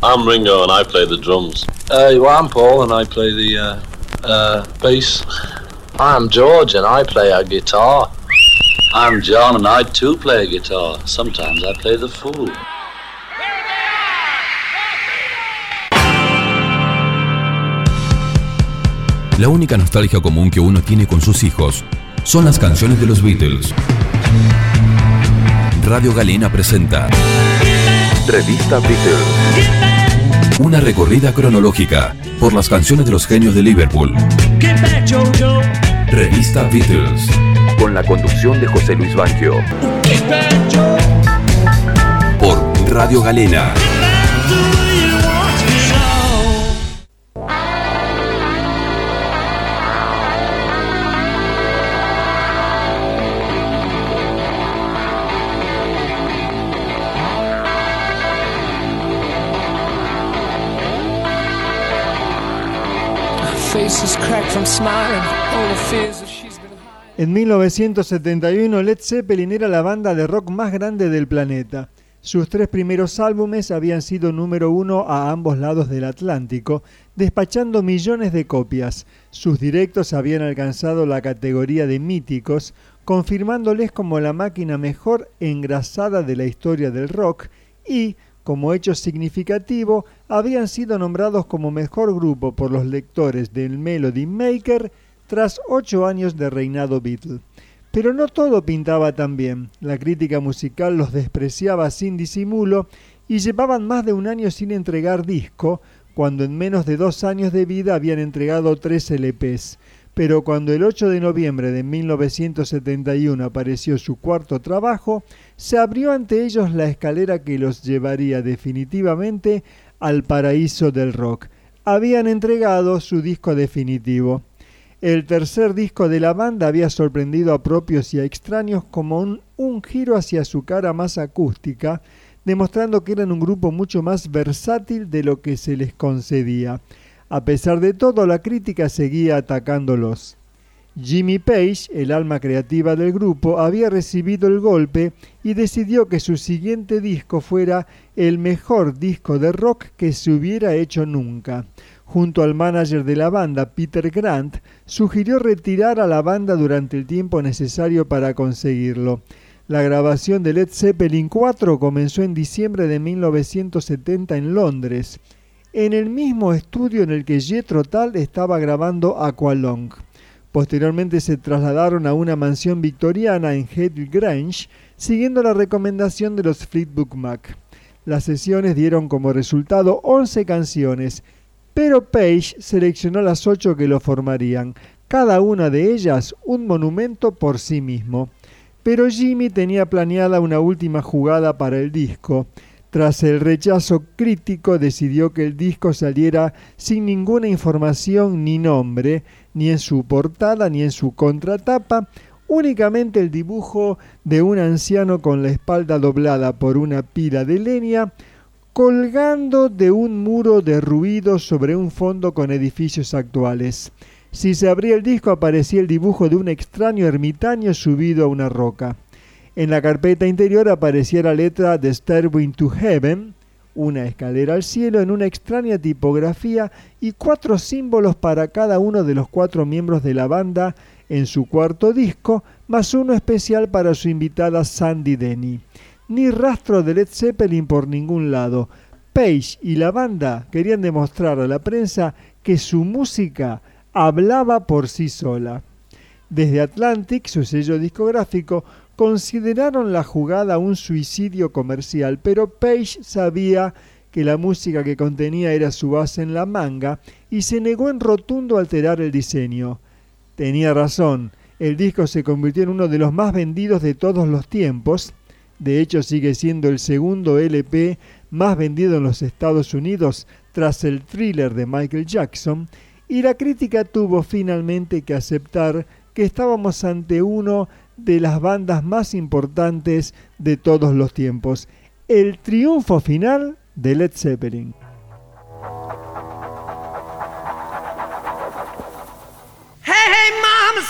I'm Ringo and I play the drums. Uh, well, I'm Paul and I play the uh, uh, bass. I'm George and I play a guitar. I'm John and I too play a guitar. Sometimes I play the fool. La única nostalgia común que uno tiene con sus hijos son las canciones de los Beatles. Radio Galena presenta Revista Beatles. Una recorrida cronológica por las canciones de los genios de Liverpool. Revista Beatles. Con la conducción de José Luis Banquio. Por Radio Galena. En 1971, Led Zeppelin era la banda de rock más grande del planeta. Sus tres primeros álbumes habían sido número uno a ambos lados del Atlántico, despachando millones de copias. Sus directos habían alcanzado la categoría de míticos, confirmándoles como la máquina mejor engrasada de la historia del rock y, como hecho significativo, habían sido nombrados como mejor grupo por los lectores del Melody Maker tras ocho años de reinado Beatle. Pero no todo pintaba tan bien. La crítica musical los despreciaba sin disimulo y llevaban más de un año sin entregar disco, cuando en menos de dos años de vida habían entregado tres LPs pero cuando el 8 de noviembre de 1971 apareció su cuarto trabajo, se abrió ante ellos la escalera que los llevaría definitivamente al paraíso del rock. Habían entregado su disco definitivo. El tercer disco de la banda había sorprendido a propios y a extraños como un, un giro hacia su cara más acústica, demostrando que eran un grupo mucho más versátil de lo que se les concedía. A pesar de todo, la crítica seguía atacándolos. Jimmy Page, el alma creativa del grupo, había recibido el golpe y decidió que su siguiente disco fuera el mejor disco de rock que se hubiera hecho nunca. Junto al manager de la banda, Peter Grant, sugirió retirar a la banda durante el tiempo necesario para conseguirlo. La grabación de Led Zeppelin 4 comenzó en diciembre de 1970 en Londres en el mismo estudio en el que Jethro Tull estaba grabando Aqualong. Posteriormente se trasladaron a una mansión victoriana en Head Grange, siguiendo la recomendación de los Fleetwood Mac. Las sesiones dieron como resultado 11 canciones, pero Page seleccionó las 8 que lo formarían, cada una de ellas un monumento por sí mismo. Pero Jimmy tenía planeada una última jugada para el disco, tras el rechazo crítico decidió que el disco saliera sin ninguna información ni nombre, ni en su portada ni en su contratapa, únicamente el dibujo de un anciano con la espalda doblada por una pila de leña, colgando de un muro derruido sobre un fondo con edificios actuales. Si se abría el disco aparecía el dibujo de un extraño ermitaño subido a una roca. En la carpeta interior aparecía la letra The Stairway to Heaven, una escalera al cielo en una extraña tipografía y cuatro símbolos para cada uno de los cuatro miembros de la banda en su cuarto disco, más uno especial para su invitada Sandy Denny. Ni rastro de Led Zeppelin por ningún lado. Page y la banda querían demostrar a la prensa que su música hablaba por sí sola. Desde Atlantic, su sello discográfico, consideraron la jugada un suicidio comercial, pero Page sabía que la música que contenía era su base en la manga y se negó en rotundo a alterar el diseño. Tenía razón, el disco se convirtió en uno de los más vendidos de todos los tiempos, de hecho sigue siendo el segundo LP más vendido en los Estados Unidos tras el thriller de Michael Jackson, y la crítica tuvo finalmente que aceptar que estábamos ante uno de las bandas más importantes de todos los tiempos. El triunfo final de Led Zeppelin. Hey, hey, mama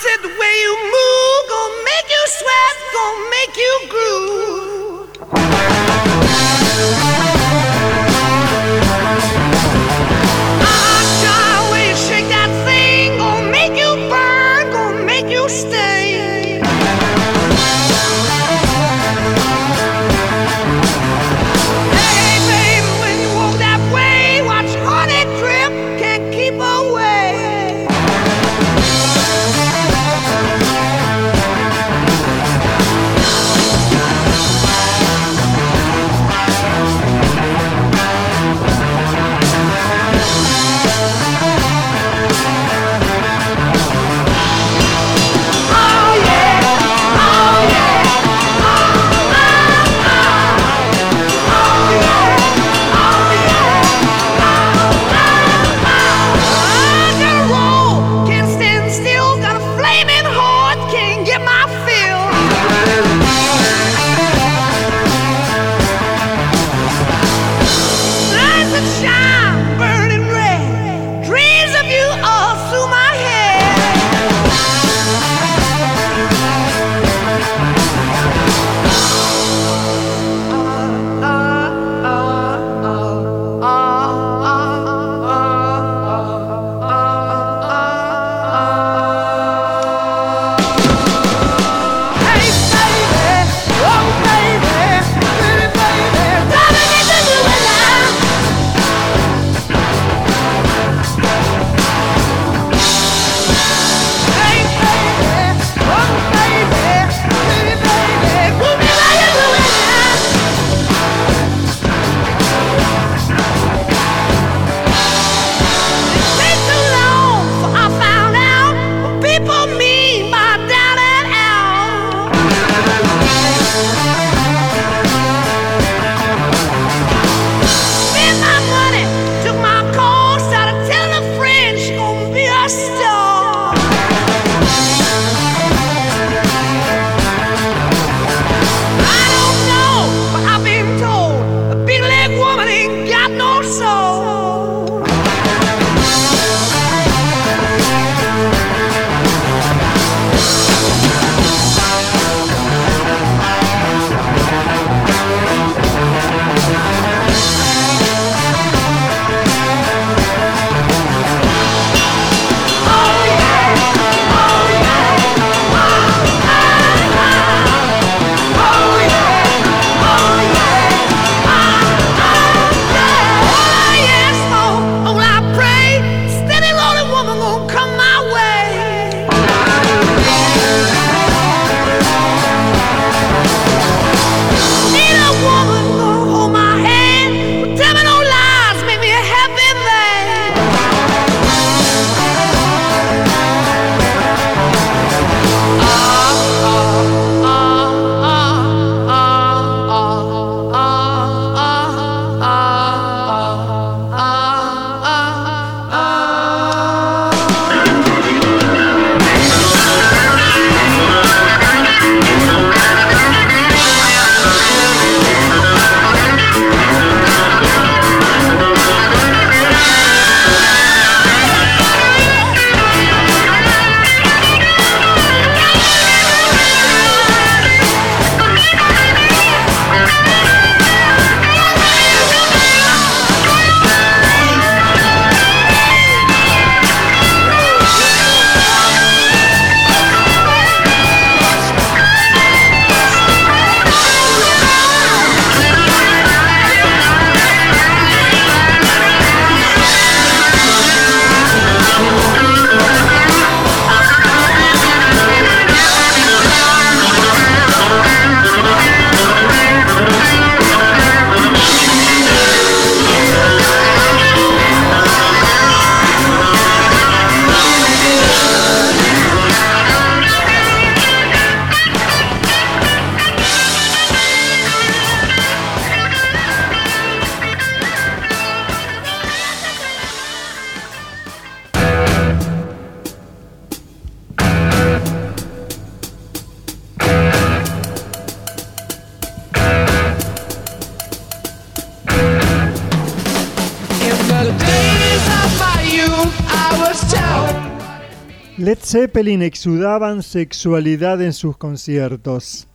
Exudaban sexualidad en sus conciertos.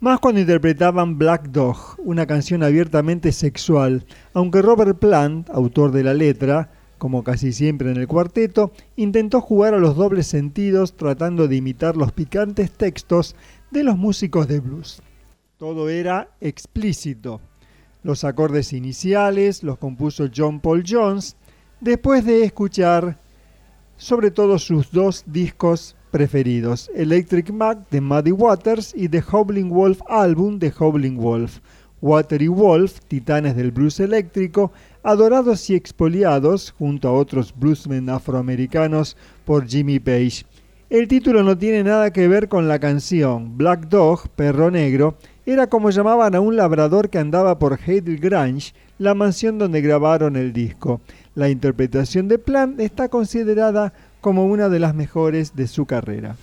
Más cuando interpretaban Black Dog, una canción abiertamente sexual, aunque Robert Plant, autor de la letra, como casi siempre en el cuarteto, intentó jugar a los dobles sentidos tratando de imitar los picantes textos de los músicos de blues. Todo era explícito. Los acordes iniciales los compuso John Paul Jones después de escuchar sobre todo sus dos discos preferidos, Electric Mac de Muddy Waters y The Howling Wolf Album de Howling Wolf. Watery Wolf, titanes del blues eléctrico, adorados y expoliados junto a otros bluesmen afroamericanos por Jimmy Page. El título no tiene nada que ver con la canción. Black Dog, perro negro, era como llamaban a un labrador que andaba por Hadley Grange, la mansión donde grabaron el disco. La interpretación de Plant está considerada como una de las mejores de su carrera.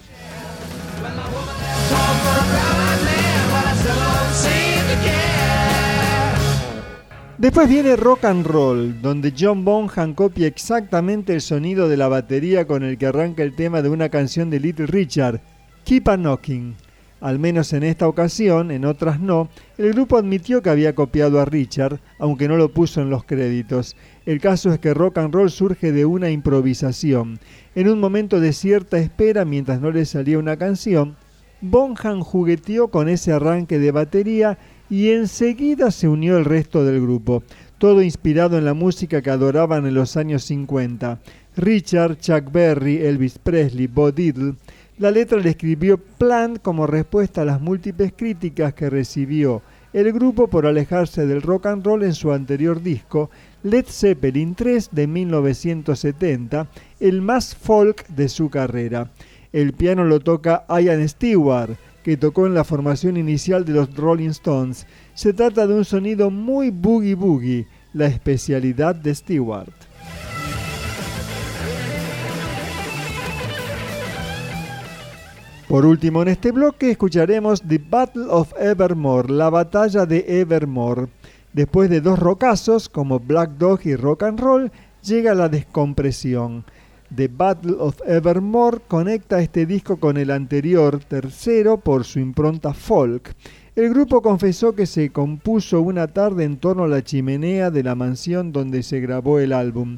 Después viene Rock and Roll, donde John Bonham copia exactamente el sonido de la batería con el que arranca el tema de una canción de Little Richard, Keep a Knocking. Al menos en esta ocasión, en otras no, el grupo admitió que había copiado a Richard, aunque no lo puso en los créditos. El caso es que rock and roll surge de una improvisación. En un momento de cierta espera mientras no le salía una canción, Bonham jugueteó con ese arranque de batería y enseguida se unió el resto del grupo, todo inspirado en la música que adoraban en los años 50. Richard, Chuck Berry, Elvis Presley, Bo Diddley. La letra le escribió Plant como respuesta a las múltiples críticas que recibió el grupo por alejarse del rock and roll en su anterior disco, Led Zeppelin 3 de 1970, el más folk de su carrera. El piano lo toca Ian Stewart, que tocó en la formación inicial de los Rolling Stones. Se trata de un sonido muy boogie boogie, la especialidad de Stewart. Por último, en este bloque escucharemos The Battle of Evermore, la batalla de Evermore. Después de dos rocazos como Black Dog y Rock and Roll, llega la descompresión. The Battle of Evermore conecta este disco con el anterior, tercero, por su impronta folk. El grupo confesó que se compuso una tarde en torno a la chimenea de la mansión donde se grabó el álbum.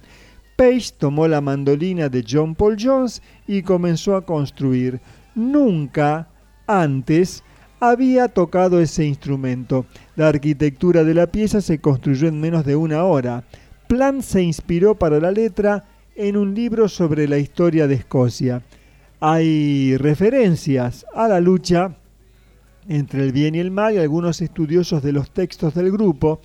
Page tomó la mandolina de John Paul Jones y comenzó a construir. Nunca antes había tocado ese instrumento. La arquitectura de la pieza se construyó en menos de una hora. Plant se inspiró para la letra en un libro sobre la historia de Escocia. Hay referencias a la lucha entre el bien y el mal y algunos estudiosos de los textos del grupo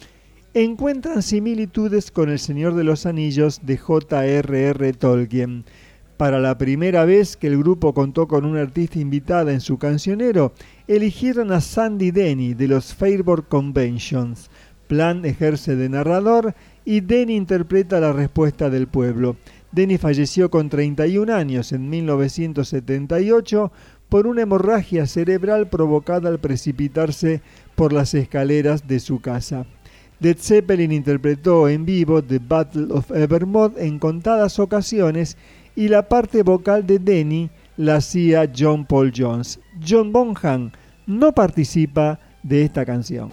encuentran similitudes con El Señor de los Anillos de J.R.R. Tolkien. Para la primera vez que el grupo contó con una artista invitada en su cancionero, eligieron a Sandy Denny de los Fairboard Conventions. Plan ejerce de narrador y Denny interpreta la respuesta del pueblo. Denny falleció con 31 años en 1978 por una hemorragia cerebral provocada al precipitarse por las escaleras de su casa. Led Zeppelin interpretó en vivo The Battle of Evermore en contadas ocasiones y la parte vocal de Denny la hacía John Paul Jones. John Bonham no participa de esta canción.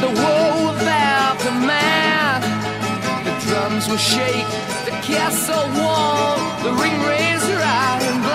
the war without the man. The drums will shake, the castle wall, the ring raiser right.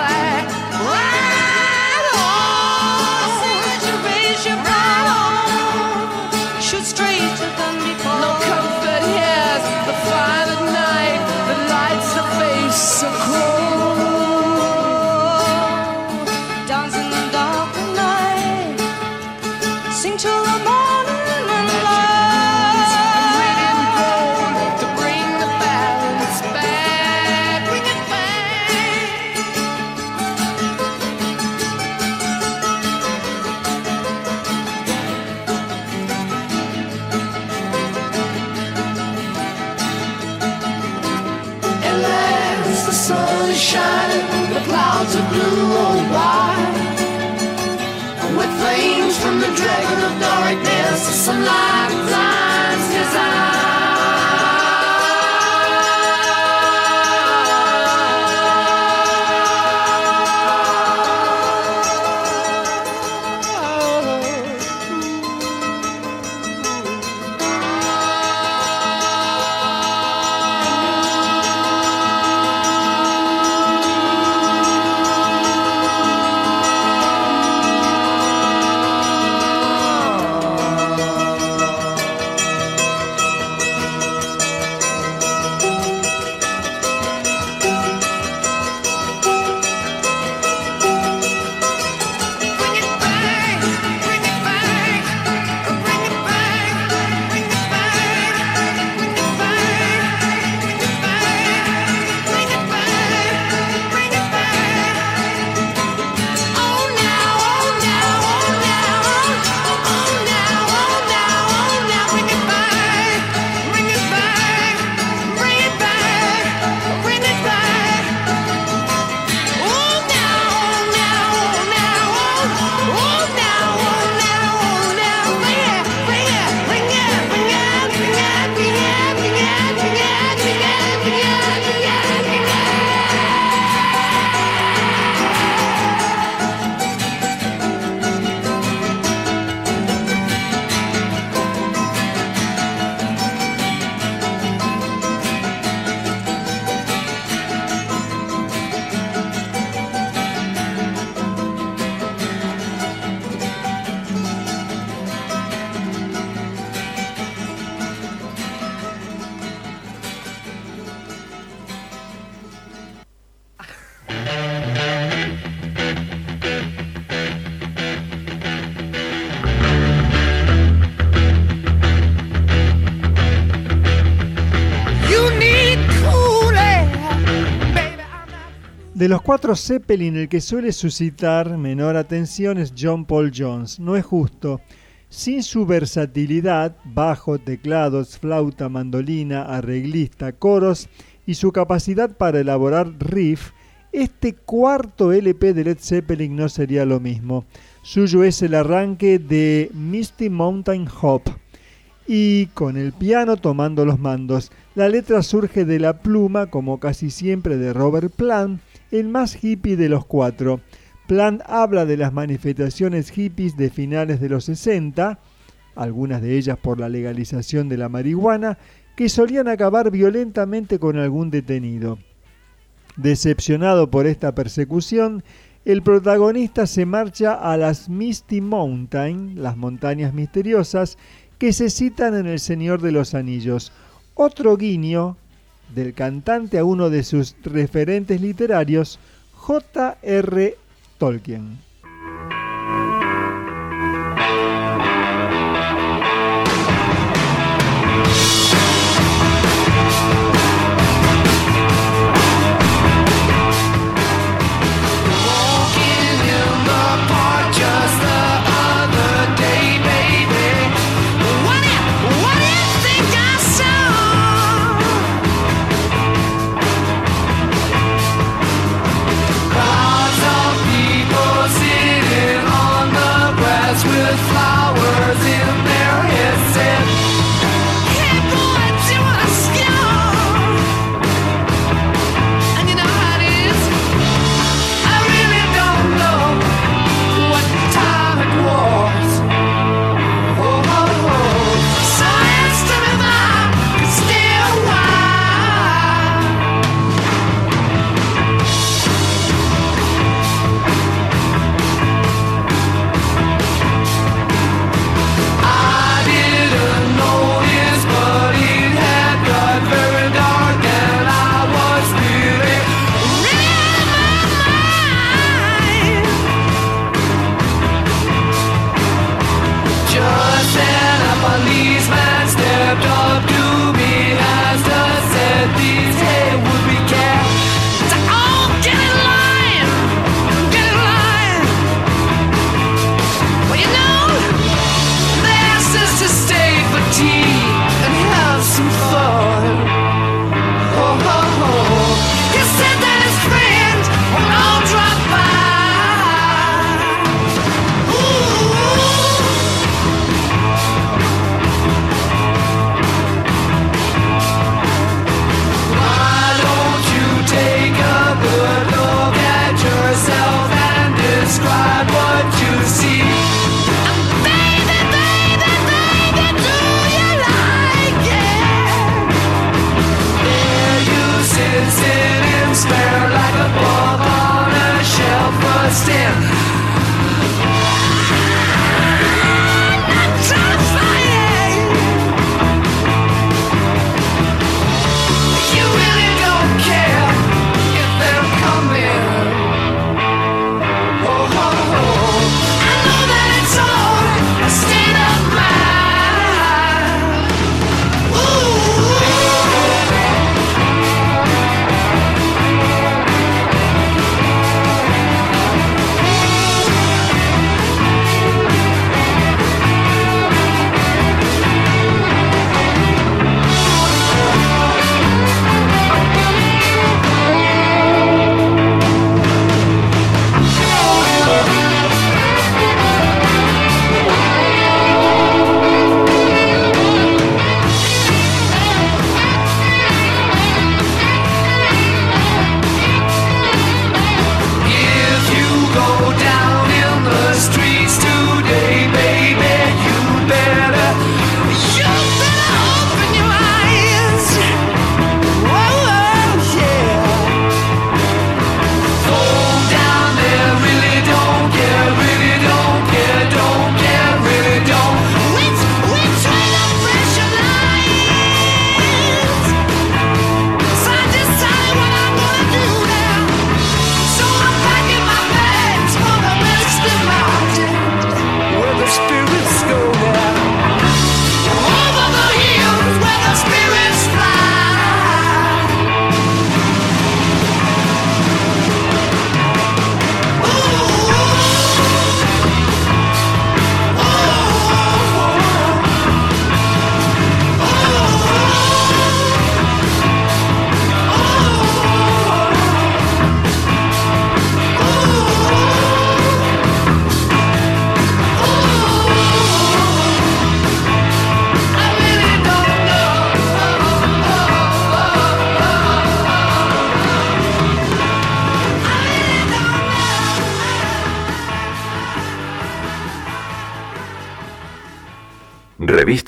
De los cuatro Zeppelin, el que suele suscitar menor atención es John Paul Jones. No es justo. Sin su versatilidad, bajo, teclados, flauta, mandolina, arreglista, coros y su capacidad para elaborar riff, este cuarto LP de Led Zeppelin no sería lo mismo. Suyo es el arranque de Misty Mountain Hop. Y con el piano tomando los mandos, la letra surge de la pluma, como casi siempre, de Robert Plant, el más hippie de los cuatro. Plant habla de las manifestaciones hippies de finales de los 60, algunas de ellas por la legalización de la marihuana, que solían acabar violentamente con algún detenido. Decepcionado por esta persecución, el protagonista se marcha a las Misty Mountain, las montañas misteriosas, que se citan en El Señor de los Anillos. Otro guiño del cantante a uno de sus referentes literarios, J.R. Tolkien.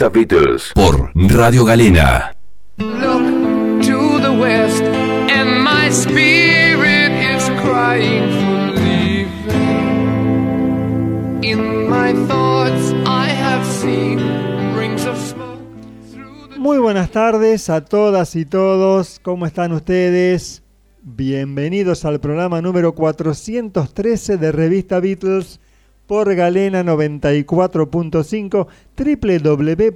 Revista Beatles por Radio Galena. Look to the west, and my spirit is crying for leaving. In my thoughts, I have seen rings of smoke through the Muy buenas tardes a todas y todos, ¿cómo están ustedes? Bienvenidos al programa número 413 de Revista Beatles por Galena 94.5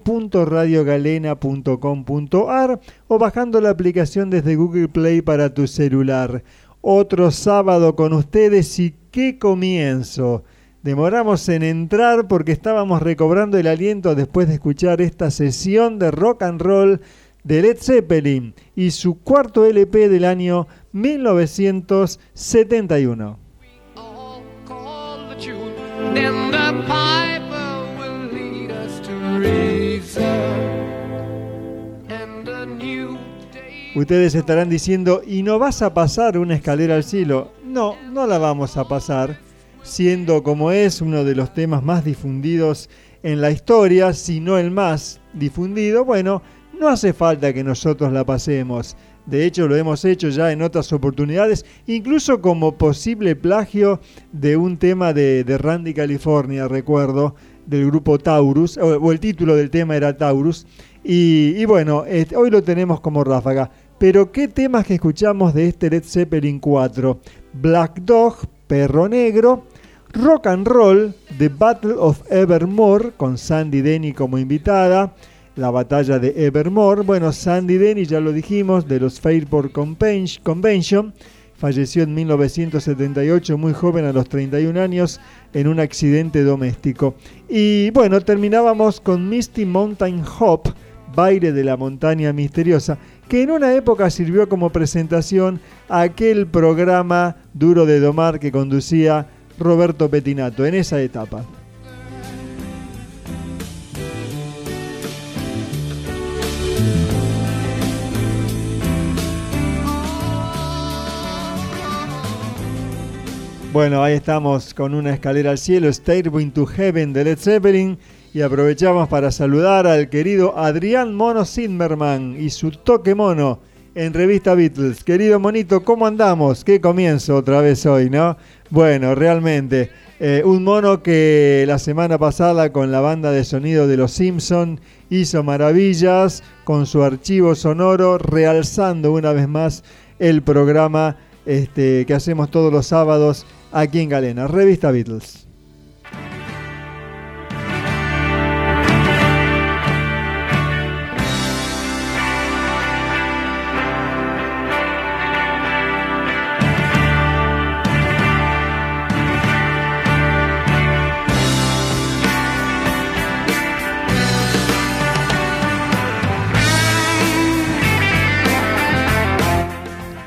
www.radiogalena.com.ar o bajando la aplicación desde Google Play para tu celular. Otro sábado con ustedes y qué comienzo. Demoramos en entrar porque estábamos recobrando el aliento después de escuchar esta sesión de rock and roll de Led Zeppelin y su cuarto LP del año 1971. Ustedes estarán diciendo, ¿y no vas a pasar una escalera al cielo? No, no la vamos a pasar, siendo como es uno de los temas más difundidos en la historia, si no el más difundido, bueno, no hace falta que nosotros la pasemos. De hecho, lo hemos hecho ya en otras oportunidades, incluso como posible plagio de un tema de, Randy California, recuerdo, del grupo Taurus, o, el título del tema era Taurus. Y, y bueno, este, hoy lo tenemos como ráfaga. Pero ¿qué temas que escuchamos de este Led Zeppelin 4? Black Dog, Perro Negro, Rock and Roll, The Battle of Evermore, con Sandy Denny como invitada, la batalla de Evermore. Bueno, Sandy Denny, ya lo dijimos, de los Fairport Conven- Convention, falleció en 1978, muy joven, a los 31 años, en un accidente doméstico. Y bueno, terminábamos con Misty Mountain Hop, baile de la montaña misteriosa, que en una época sirvió como presentación a aquel programa duro de domar que conducía Roberto Petinato en esa etapa. Bueno, ahí estamos con una escalera al cielo, Stairway to Heaven de Led Zeppelin. Y aprovechamos para saludar al querido Adrián Mono Zimmerman y su toque mono en Revista Beatles. Querido monito, ¿cómo andamos? Qué comienzo otra vez hoy, ¿no? Bueno, realmente, eh, un mono que la semana pasada con la banda de sonido de Los Simpson hizo maravillas con su archivo sonoro, realzando una vez más el programa este, que hacemos todos los sábados aquí en Galena, Revista Beatles.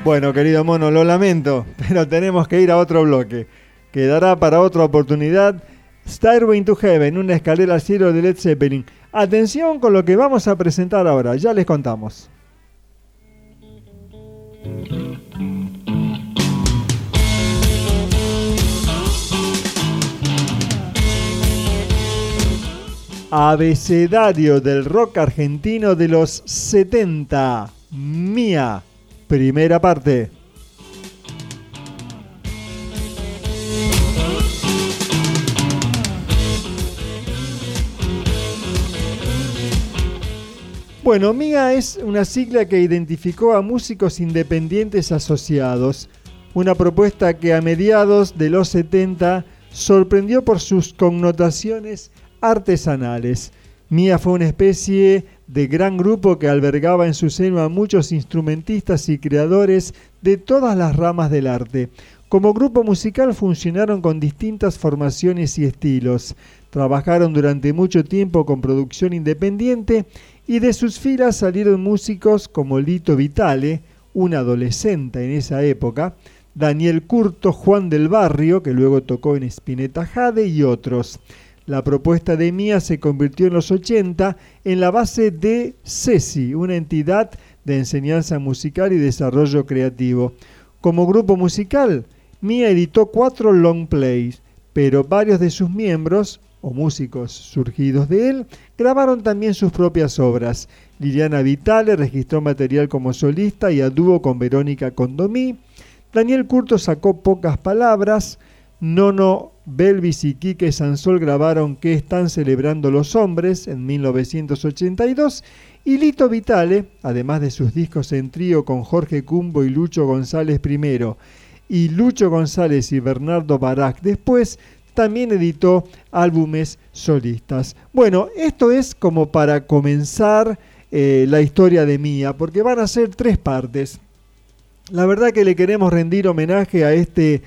Bueno, querido mono, lo lamento, pero tenemos que ir a otro bloque. Quedará para otra oportunidad Stairway to Heaven, una escalera al cielo de Led Zeppelin. Atención con lo que vamos a presentar ahora, ya les contamos. Abecedario del rock argentino de los 70. Mía. Primera parte. Bueno, MIA es una sigla que identificó a músicos independientes asociados, una propuesta que a mediados de los 70 sorprendió por sus connotaciones artesanales. MIA fue una especie de gran grupo que albergaba en su seno a muchos instrumentistas y creadores de todas las ramas del arte. Como grupo musical funcionaron con distintas formaciones y estilos. Trabajaron durante mucho tiempo con producción independiente y de sus filas salieron músicos como Lito Vitale, un adolescente en esa época, Daniel Curto, Juan del Barrio, que luego tocó en Spinetta Jade y otros. La propuesta de Mía se convirtió en los 80 en la base de CESI, una entidad de enseñanza musical y desarrollo creativo. Como grupo musical, Mía editó cuatro long plays, pero varios de sus miembros o músicos surgidos de él, grabaron también sus propias obras. Liliana Vitale registró material como solista y a dúo con Verónica Condomí. Daniel Curto sacó pocas palabras. Nono Belvis y Quique Sansol grabaron ¿Qué están celebrando los hombres? en 1982 y Lito Vitale, además de sus discos en trío con Jorge Cumbo y Lucho González primero y Lucho González y Bernardo Barak después, también editó álbumes solistas. Bueno, esto es como para comenzar eh, la historia de Mía, porque van a ser tres partes. La verdad que le queremos rendir homenaje a este,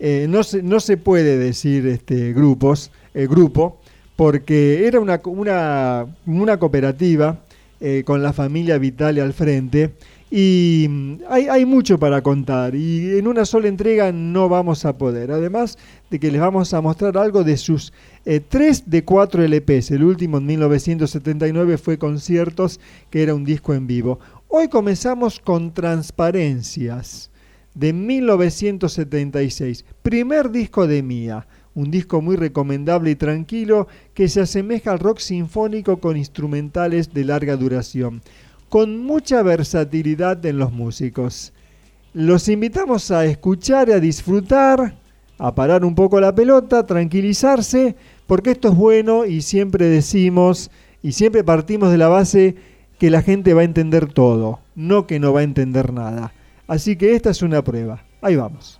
eh, no, se, no se puede decir este, grupos, eh, grupo, porque era una, una, una cooperativa con la familia Vitale al frente y mm, hay, hay, mucho para contar y en una sola entrega no vamos a poder. Además de que les vamos a mostrar algo de sus eh, tres de cuatro LPs. El último en 1979 fue Conciertos, que era un disco en vivo. Hoy comenzamos con Transparencias de 1976. Primer disco de Mía. Un disco muy recomendable y tranquilo que se asemeja al rock sinfónico con instrumentales de larga duración con mucha versatilidad en los músicos. Los invitamos a escuchar, a disfrutar, a parar un poco la pelota, tranquilizarse, porque esto es bueno y siempre decimos y siempre partimos de la base que la gente va a entender todo, no que no va a entender nada. Así que esta es una prueba. Ahí vamos.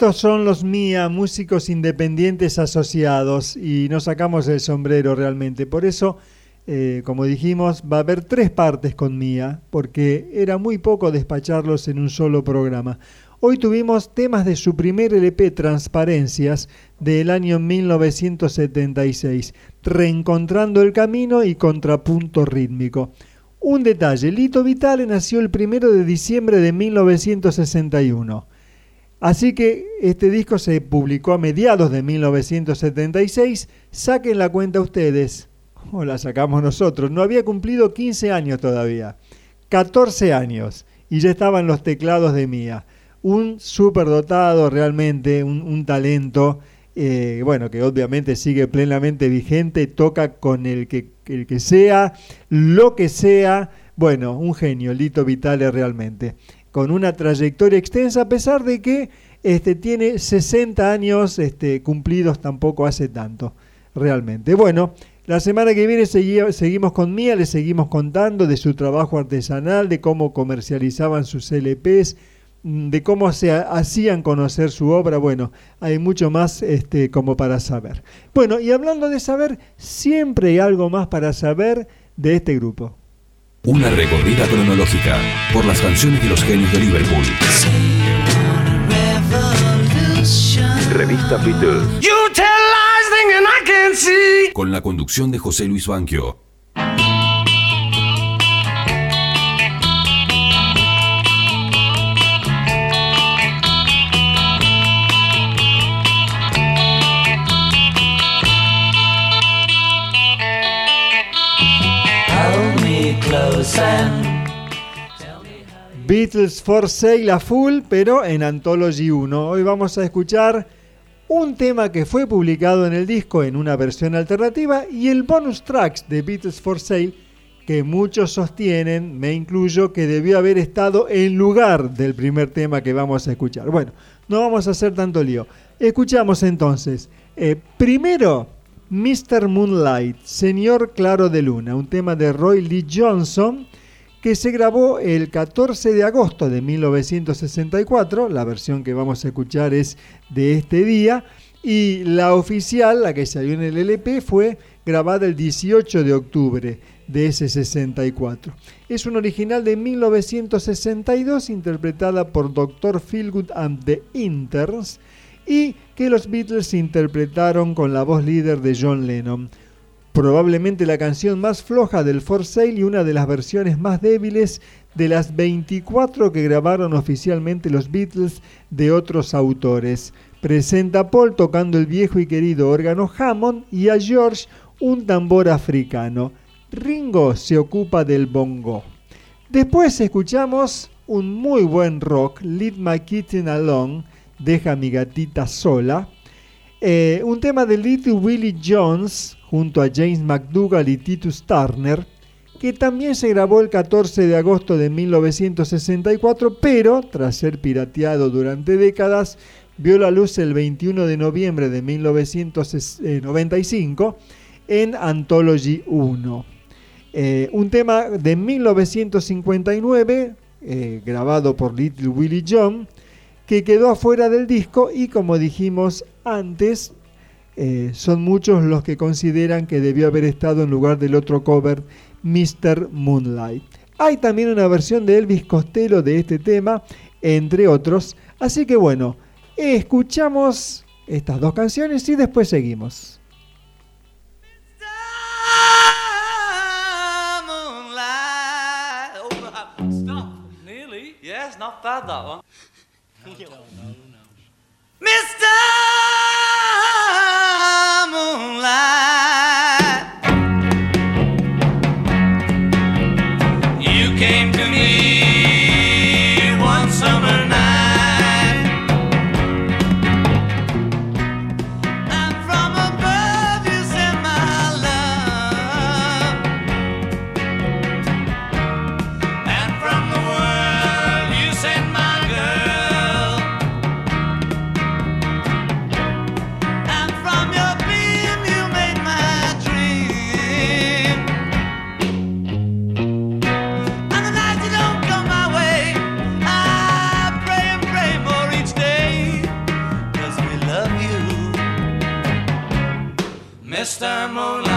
Estos son los MIA, músicos independientes asociados, y nos sacamos el sombrero realmente. Por eso, eh, como dijimos, va a haber tres partes con MIA, porque era muy poco despacharlos en un solo programa. Hoy tuvimos temas de su primer LP Transparencias del año 1976, Reencontrando el Camino y Contrapunto Rítmico. Un detalle, Lito Vitale nació el primero de diciembre de 1961. Así que este disco se publicó a mediados de 1976. Saquen la cuenta ustedes. O la sacamos nosotros. No había cumplido 15 años todavía. 14 años. Y ya estaban los teclados de Mía un superdotado realmente, un, talento, eh, bueno, que obviamente sigue plenamente vigente, toca con el que, el que sea, lo que sea, bueno, un genio, Lito Vitale realmente, con una trayectoria extensa a pesar de que este, tiene 60 años este, cumplidos tampoco hace tanto, realmente. Bueno, la semana que viene seguimos con Mía, le seguimos contando de su trabajo artesanal, de cómo comercializaban sus LPs, Mm, de cómo se hacían conocer su obra, bueno, hay mucho más este, como para saber. Bueno, y hablando de saber, siempre hay algo más para saber de este grupo. Una recorrida cronológica por las canciones de los genios de Liverpool. Revista Beatles. Con la conducción de José Luis Banquio. Beatles for Sale a full, pero en Anthology 1. Hoy vamos a escuchar un tema que fue publicado en el disco en una versión alternativa y el bonus tracks de Beatles for Sale que muchos sostienen, me incluyo, que debió haber estado en lugar del primer tema que vamos a escuchar. Bueno, no vamos a hacer tanto lío. Escuchamos entonces. Eh, primero, Mr. Moonlight, Señor Claro de Luna, un tema de Roy Lee Johnson que se grabó el 14 de agosto de 1964, la versión que vamos a escuchar es de este día, y la oficial, la que salió en el LP, fue grabada el 18 de octubre de ese 64. Es un original de 1962 interpretada por Dr. Philgood and the Interns y que los Beatles interpretaron con la voz líder de John Lennon probablemente la canción más floja del For Sale y una de las versiones más débiles de las 24 que grabaron oficialmente los Beatles de otros autores. Presenta a Paul tocando el viejo y querido órgano Hammond y a George un tambor africano. Ringo se ocupa del bongo. Después escuchamos un muy buen rock, Lead My Kitten Along, Deja mi gatita sola. Eh, un tema de Little Willie Jones, junto a James McDougall y Titus Turner, que también se grabó el 14 de agosto de 1964, pero tras ser pirateado durante décadas, vio la luz el 21 de noviembre de 1995 en Anthology 1. Eh, un tema de 1959, eh, grabado por Little Willie John, que quedó afuera del disco y como dijimos antes, eh, son muchos los que consideran que debió haber estado en lugar del otro cover, Mr. Moonlight. Hay también una versión de Elvis Costello de este tema, entre otros. Así que bueno, escuchamos estas dos canciones y después seguimos. Moonlight. Oh, stop. Yes. I don't know. Mr. Moonlight. time Moonlight.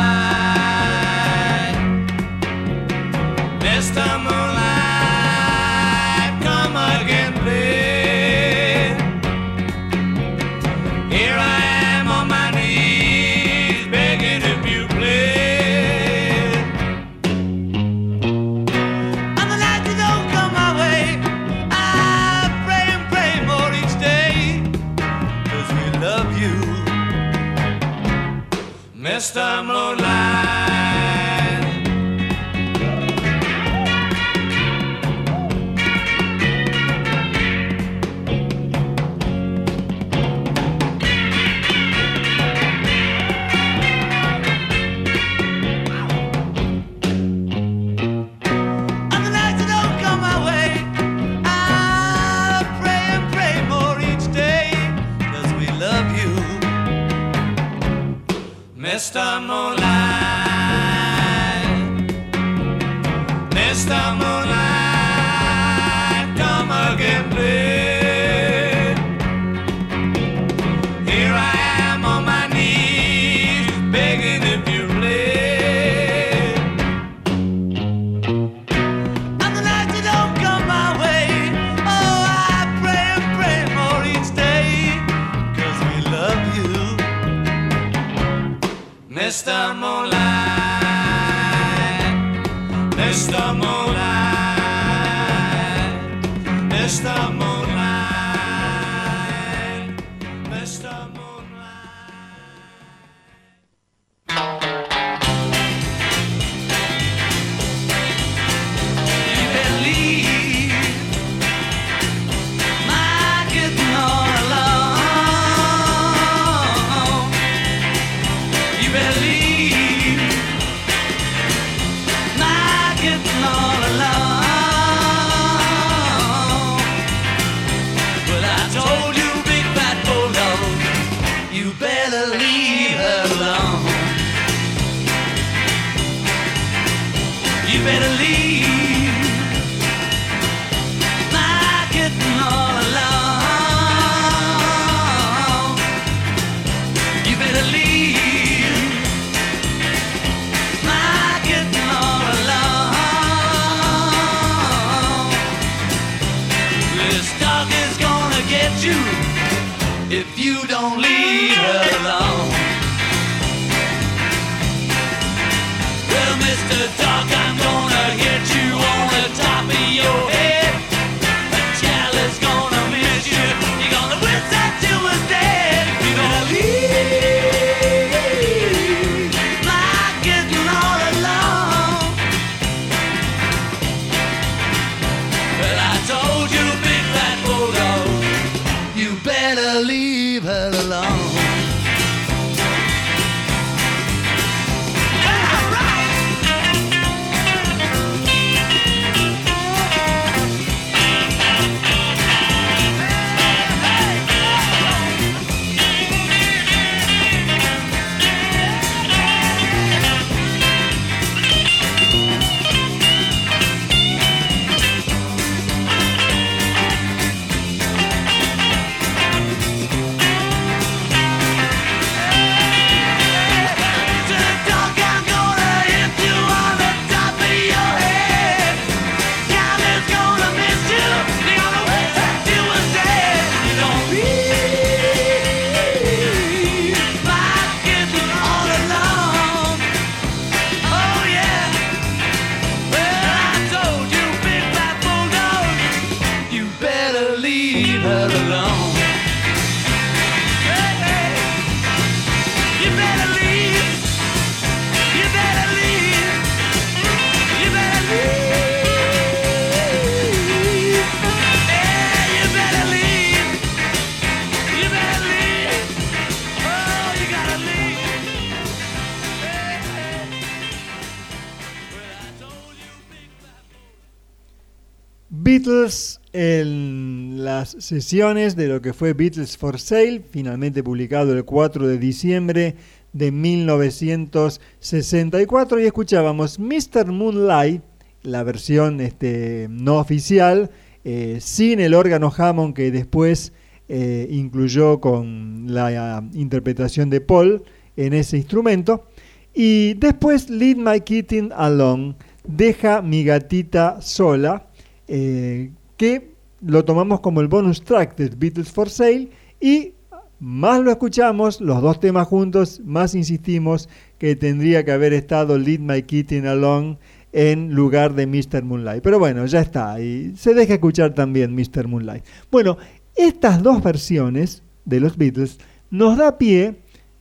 sesiones de lo que fue Beatles for Sale, finalmente publicado el 4 de diciembre de 1964 y escuchábamos Mr. Moonlight, la versión este, no oficial, eh, sin el órgano Hammond que después eh, incluyó con la eh, interpretación de Paul en ese instrumento. Y después Lead My Kitten Along, Deja mi gatita sola, que lo tomamos como el bonus track de Beatles for Sale y más lo escuchamos, los dos temas juntos, más insistimos que tendría que haber estado Lead My Kitten Alone en lugar de Mr. Moonlight. Pero bueno, ya está, y se deja escuchar también Mr. Moonlight. Bueno, estas dos versiones de los Beatles nos da pie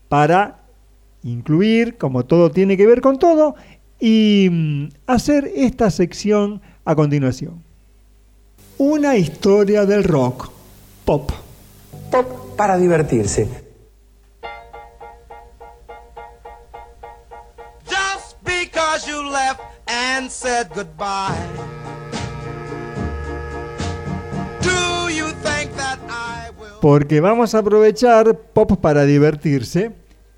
para incluir, como todo tiene que ver con todo, y mm, hacer esta sección a continuación. Una historia del rock pop. Pop para divertirse. Just because you left and said goodbye. Do you think that I will? Porque vamos a aprovechar pop para divertirse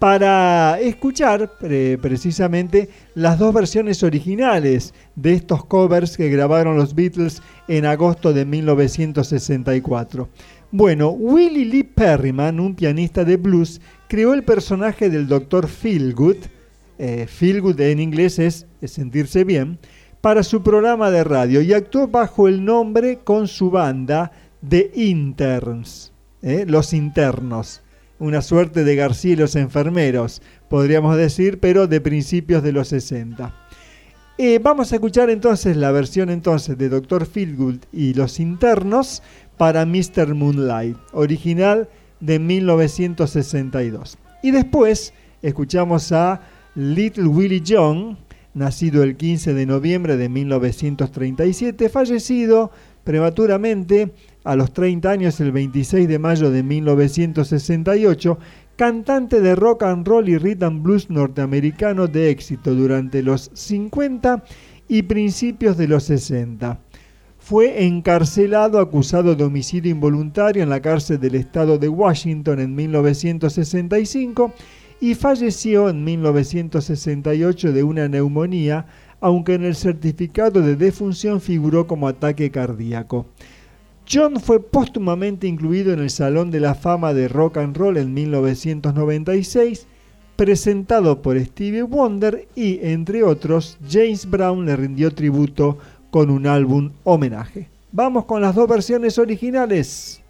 para escuchar pre- precisamente las dos versiones originales de estos covers que grabaron los Beatles en agosto de 1964. Bueno, Willie Lee Perryman, un pianista de blues, creó el personaje del Dr. Feelgood, eh, Feelgood en inglés es, es sentirse bien, para su programa de radio y actuó bajo el nombre con su banda The Interns, eh, los internos una suerte de García y los enfermeros, podríamos decir, pero de principios de los 60. Eh, vamos a escuchar entonces la versión entonces de Dr. Feelgood y los internos para Mr. Moonlight, original de 1962. Y después escuchamos a Little Willie John, nacido el 15 de noviembre de 1937, fallecido prematuramente a los 30 años el 26 de mayo de 1968, cantante de rock and roll y rhythm blues norteamericano de éxito durante los 50 y principios de los 60. Fue encarcelado acusado de homicidio involuntario en la cárcel del estado de Washington en 1965 y falleció en 1968 de una neumonía, aunque en el certificado de defunción figuró como ataque cardíaco. John fue póstumamente incluido en el Salón de la Fama de Rock and Roll en 1996, presentado por Stevie Wonder y, entre otros, James Brown le rindió tributo con un álbum homenaje. Vamos con las dos versiones originales.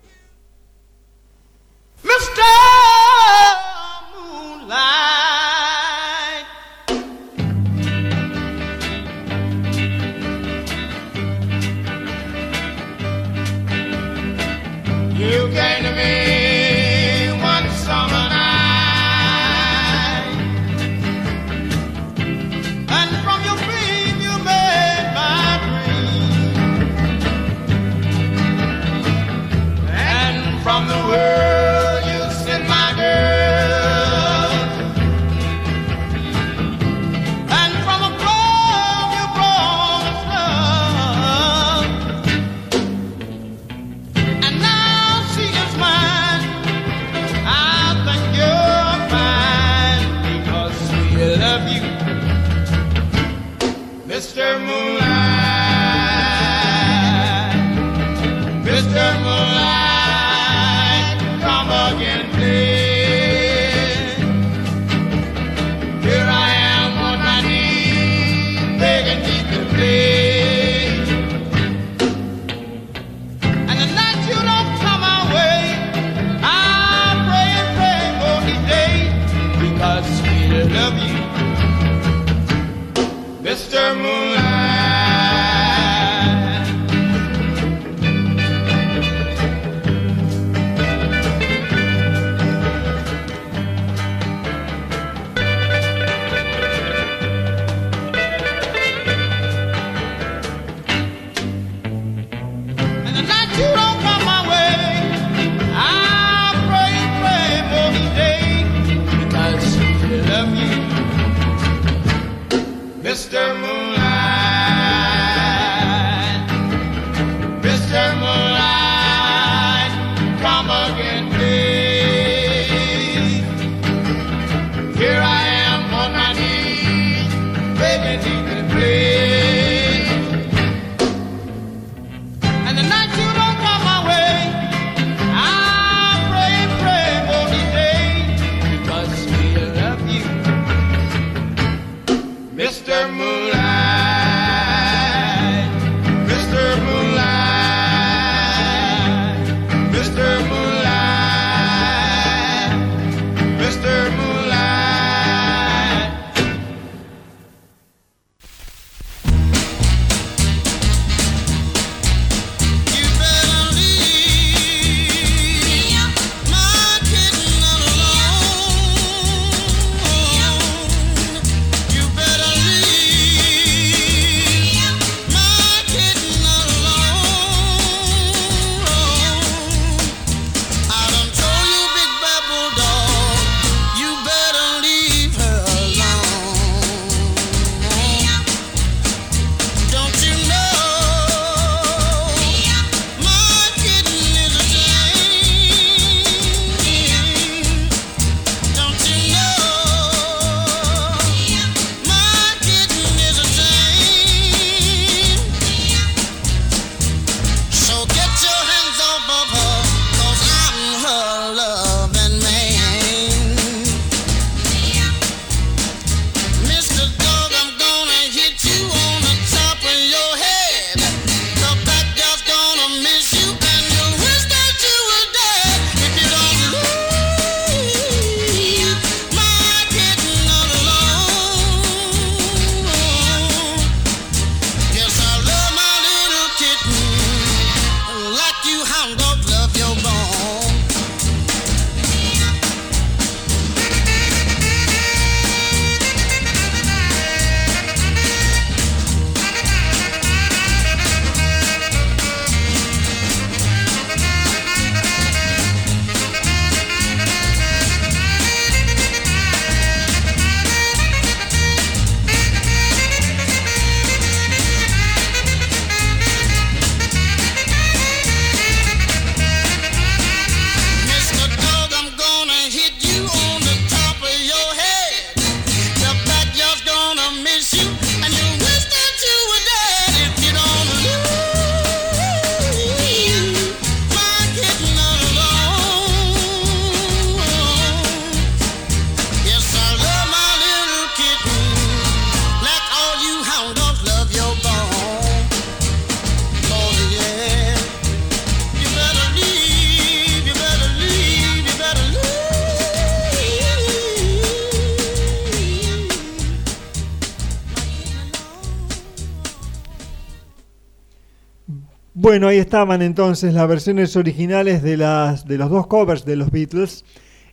Bueno, ahí estaban entonces las versiones originales de, las, de los dos covers de los Beatles.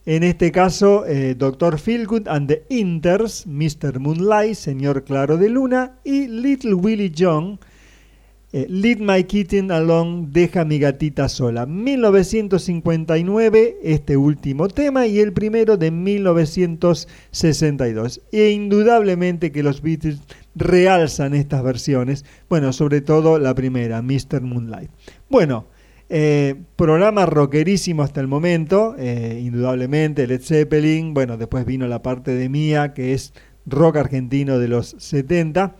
En este caso, eh, Dr. Feelgood and the Inters, Mr. Moonlight, Señor Claro de Luna y Little Willie John, eh, Lead My Kitten Along, Deja mi gatita sola. 1959, este último tema, y el primero de 1962. E indudablemente que los Beatles realzan estas versiones, bueno, sobre todo la primera, Mr. Moonlight. Bueno, eh, programa rockerísimo hasta el momento, eh, indudablemente Led Zeppelin, bueno, después vino la parte de Mía, que es rock argentino de los 70,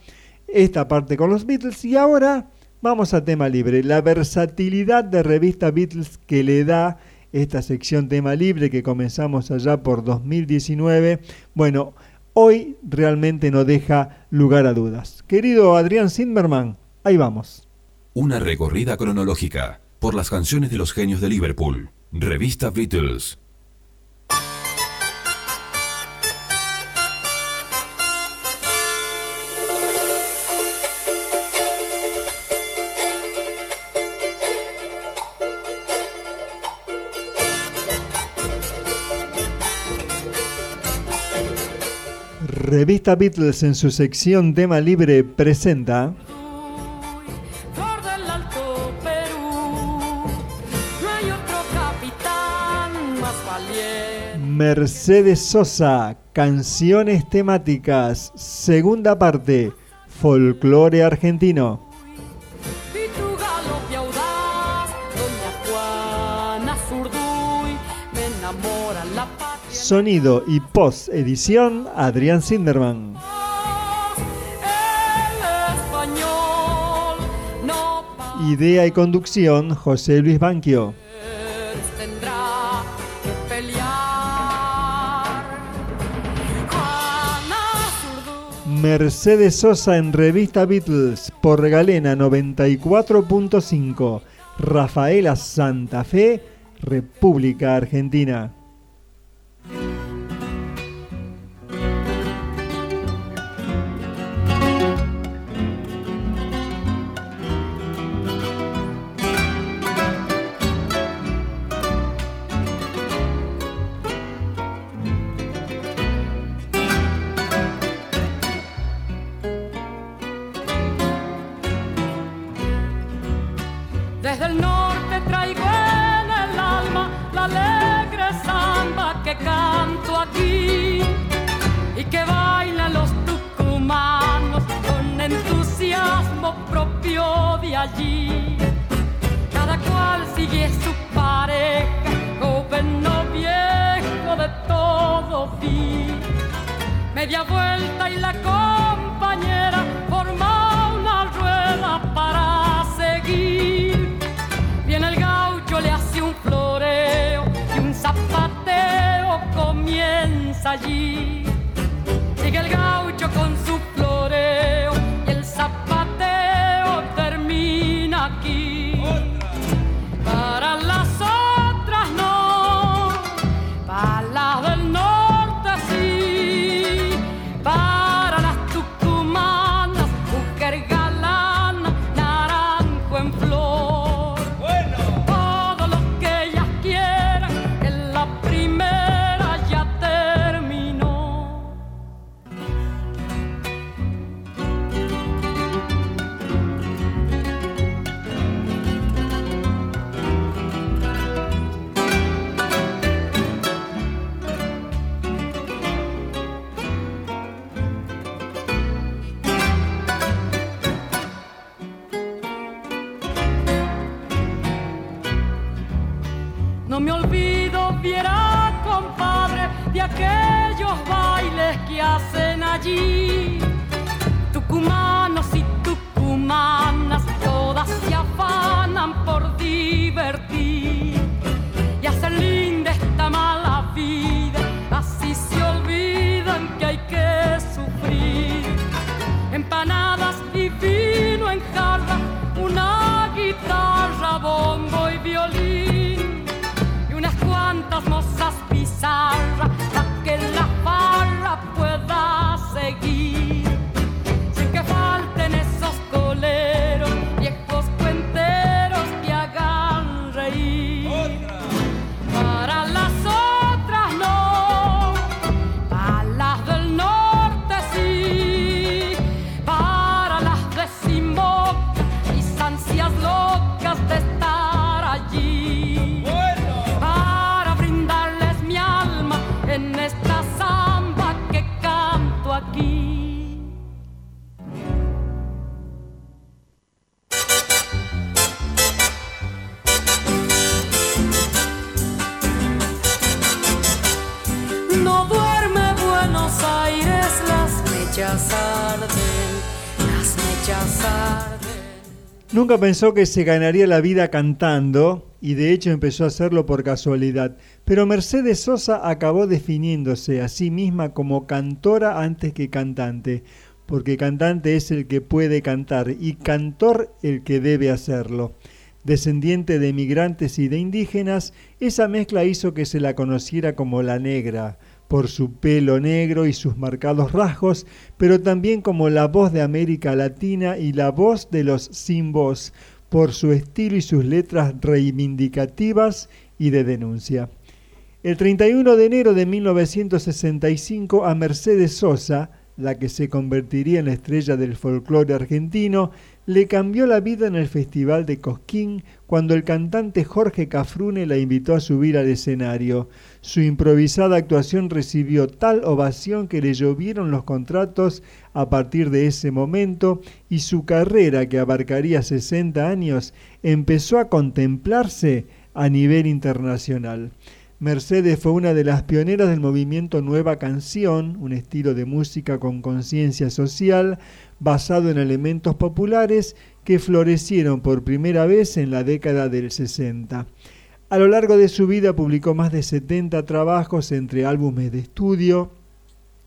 esta parte con los Beatles, y ahora vamos a tema libre, la versatilidad de revista Beatles que le da esta sección tema libre que comenzamos allá por 2019, bueno, hoy realmente no deja lugar a dudas. Querido Adrián Zimmerman, ahí vamos. Una recorrida cronológica por las canciones de los genios de Liverpool. Revista Beatles. Revista Beatles en su sección tema libre presenta. Mercedes Sosa, canciones temáticas, segunda parte, folclore argentino. Sonido y post edición, Adrián Sinderman. Idea y conducción, José Luis Banquio. Mercedes Sosa en Revista Beatles por Galena 94.5. Rafaela Santa Fe, República Argentina. Desde Media vuelta y la compañera forma una rueda para seguir. Viene el gaucho, le hace un floreo y un zapateo comienza allí. Sigue el gaucho con su Pensó que se ganaría la vida cantando y de hecho empezó a hacerlo por casualidad. Pero Mercedes Sosa acabó definiéndose a sí misma como cantora antes que cantante, porque cantante es el que puede cantar y cantor el que debe hacerlo. Descendiente de migrantes y de indígenas, esa mezcla hizo que se la conociera como la negra, por su pelo negro y sus marcados rasgos, pero también como la voz de América Latina y la voz de los sin voz, por su estilo y sus letras reivindicativas y de denuncia. El 31 de enero de 1965 a Mercedes Sosa, la que se convertiría en la estrella del folclore argentino, le cambió la vida en el Festival de Cosquín cuando el cantante Jorge Cafrune la invitó a subir al escenario. Su improvisada actuación recibió tal ovación que le llovieron los contratos a partir de ese momento y su carrera, que abarcaría 60 años, empezó a contemplarse a nivel internacional. Mercedes fue una de las pioneras del movimiento Nueva Canción, un estilo de música con conciencia social basado en elementos populares que florecieron por primera vez en la década del 60. A lo largo de su vida publicó más de 70 trabajos entre álbumes de estudio,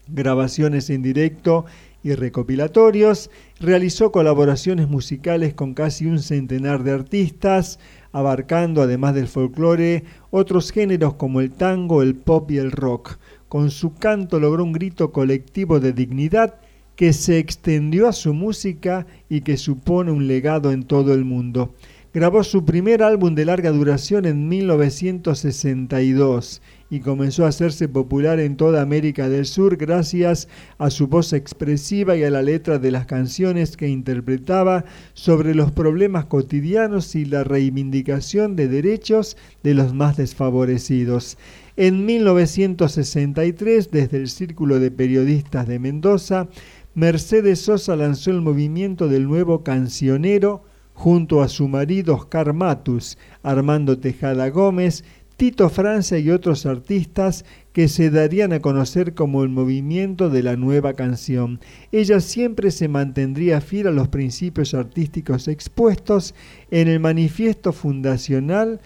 grabaciones en directo y recopilatorios, realizó colaboraciones musicales con casi un centenar de artistas, abarcando además del folclore otros géneros como el tango, el pop y el rock. Con su canto logró un grito colectivo de dignidad que se extendió a su música y que supone un legado en todo el mundo. Grabó su primer álbum de larga duración en 1962 y comenzó a hacerse popular en toda América del Sur gracias a su voz expresiva y a la letra de las canciones que interpretaba sobre los problemas cotidianos y la reivindicación de derechos de los más desfavorecidos. En 1963, desde el Círculo de Periodistas de Mendoza, Mercedes Sosa lanzó el movimiento del nuevo cancionero junto a su marido Oscar Matus, Armando Tejada Gómez, Tito Francia y otros artistas que se darían a conocer como el movimiento de la nueva canción. Ella siempre se mantendría fiel a los principios artísticos expuestos en el manifiesto fundacional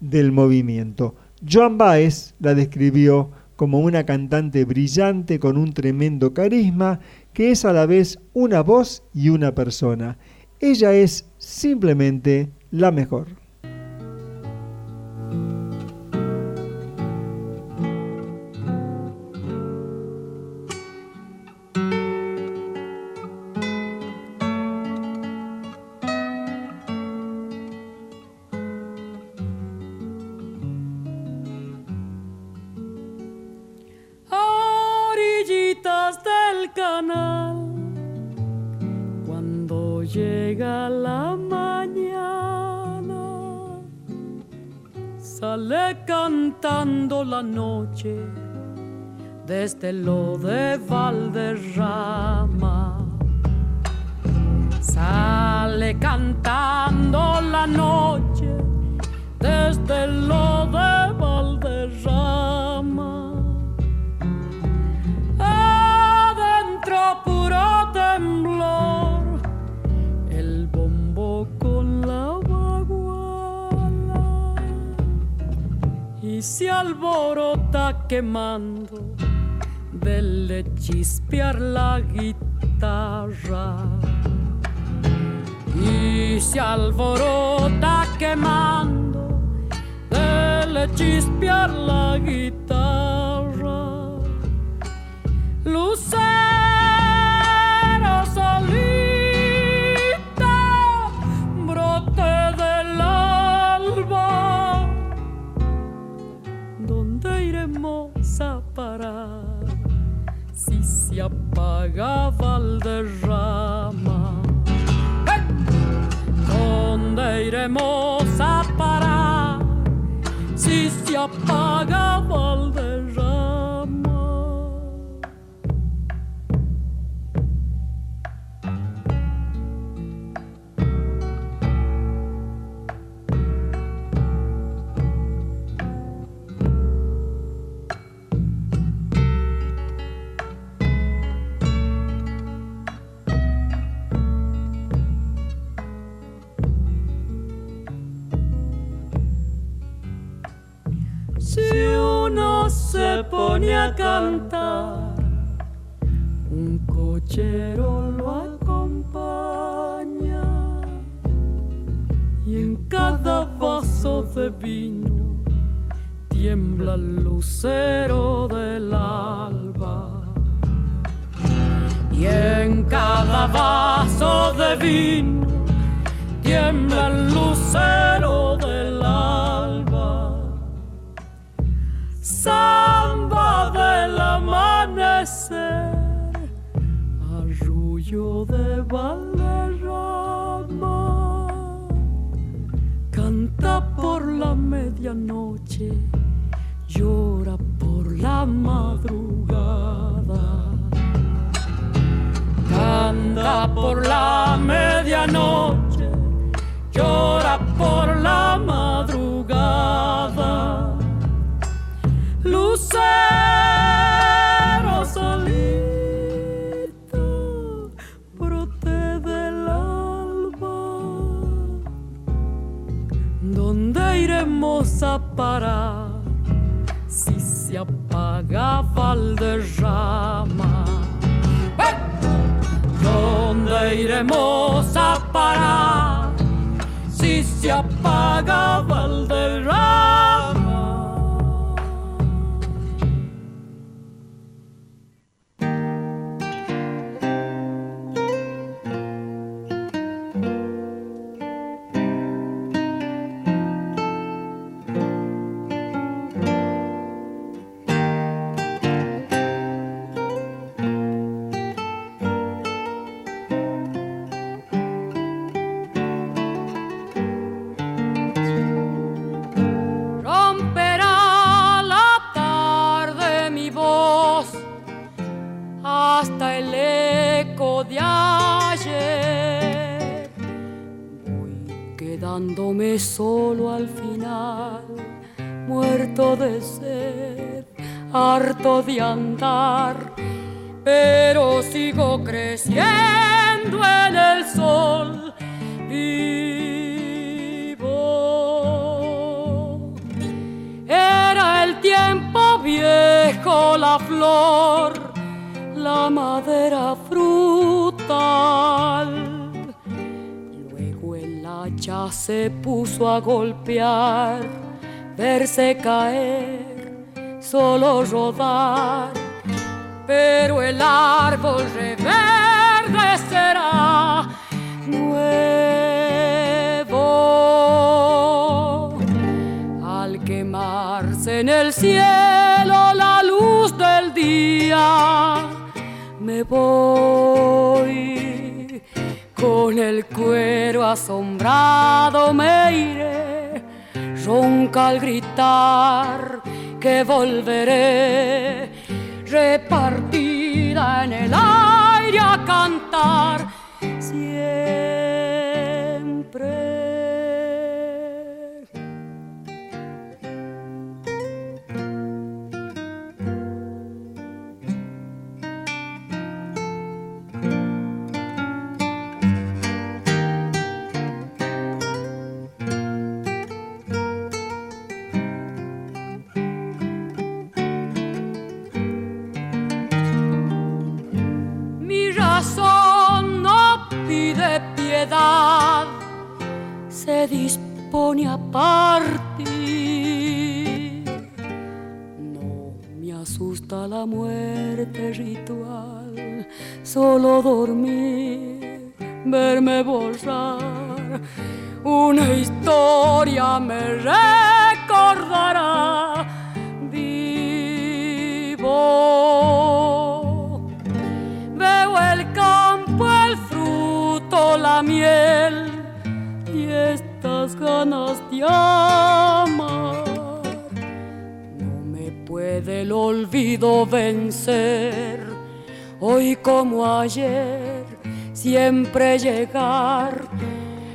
del movimiento. Joan Baez la describió como una cantante brillante con un tremendo carisma que es a la vez una voz y una persona. Ella es simplemente la mejor. Noche desde lo de Valderrama. Sale cantando la noche desde lo se alborota quemando del chispear la guitarra. Y se alborota quemando del chispear la guitarra. Apagaba el derrama. ¿Dónde iremos cantar, un cochero lo acompaña. Y en cada vaso de vino tiembla el lucero del alba. Y en cada vaso de vino tiembla el lucero del alba samba del amanecer, arrullo de Valderrama, canta por la medianoche, llora por la madrugada. Canta por la medianoche, llora por more. Solo al final, muerto de sed, harto de andar, pero sigo creciendo en el sol. Vivo. Era el tiempo viejo, la flor, la madera frutal. Se puso a golpear, verse caer, solo rodar. Pero el árbol reverdecerá nuevo al quemarse en el cielo la luz del día, me voy con el cuero asombrado, me iré, ronca al gritar que volveré, repartida en el aire a cantar siempre. A partir. No me asusta la muerte ritual, solo dormir, verme borrar. Una historia me recordará vivo. Veo el campo, el fruto, la miel y estas ganas de amar. No me puede el olvido vencer, hoy como ayer, siempre llegar.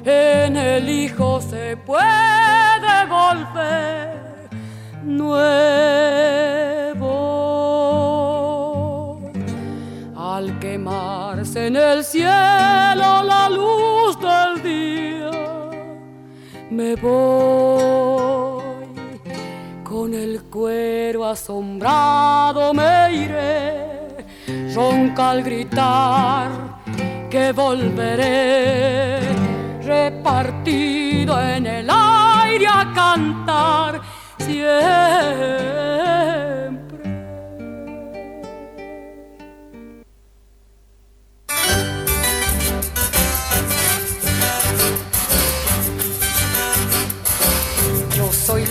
En el hijo se puede volver nuevo. Al quemarse en el cielo la luz me voy. Con el cuero asombrado, me iré, ronca al gritar que volveré, repartido en el aire a cantar.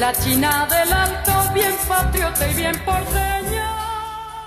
La china del bien patriota y bien porteña.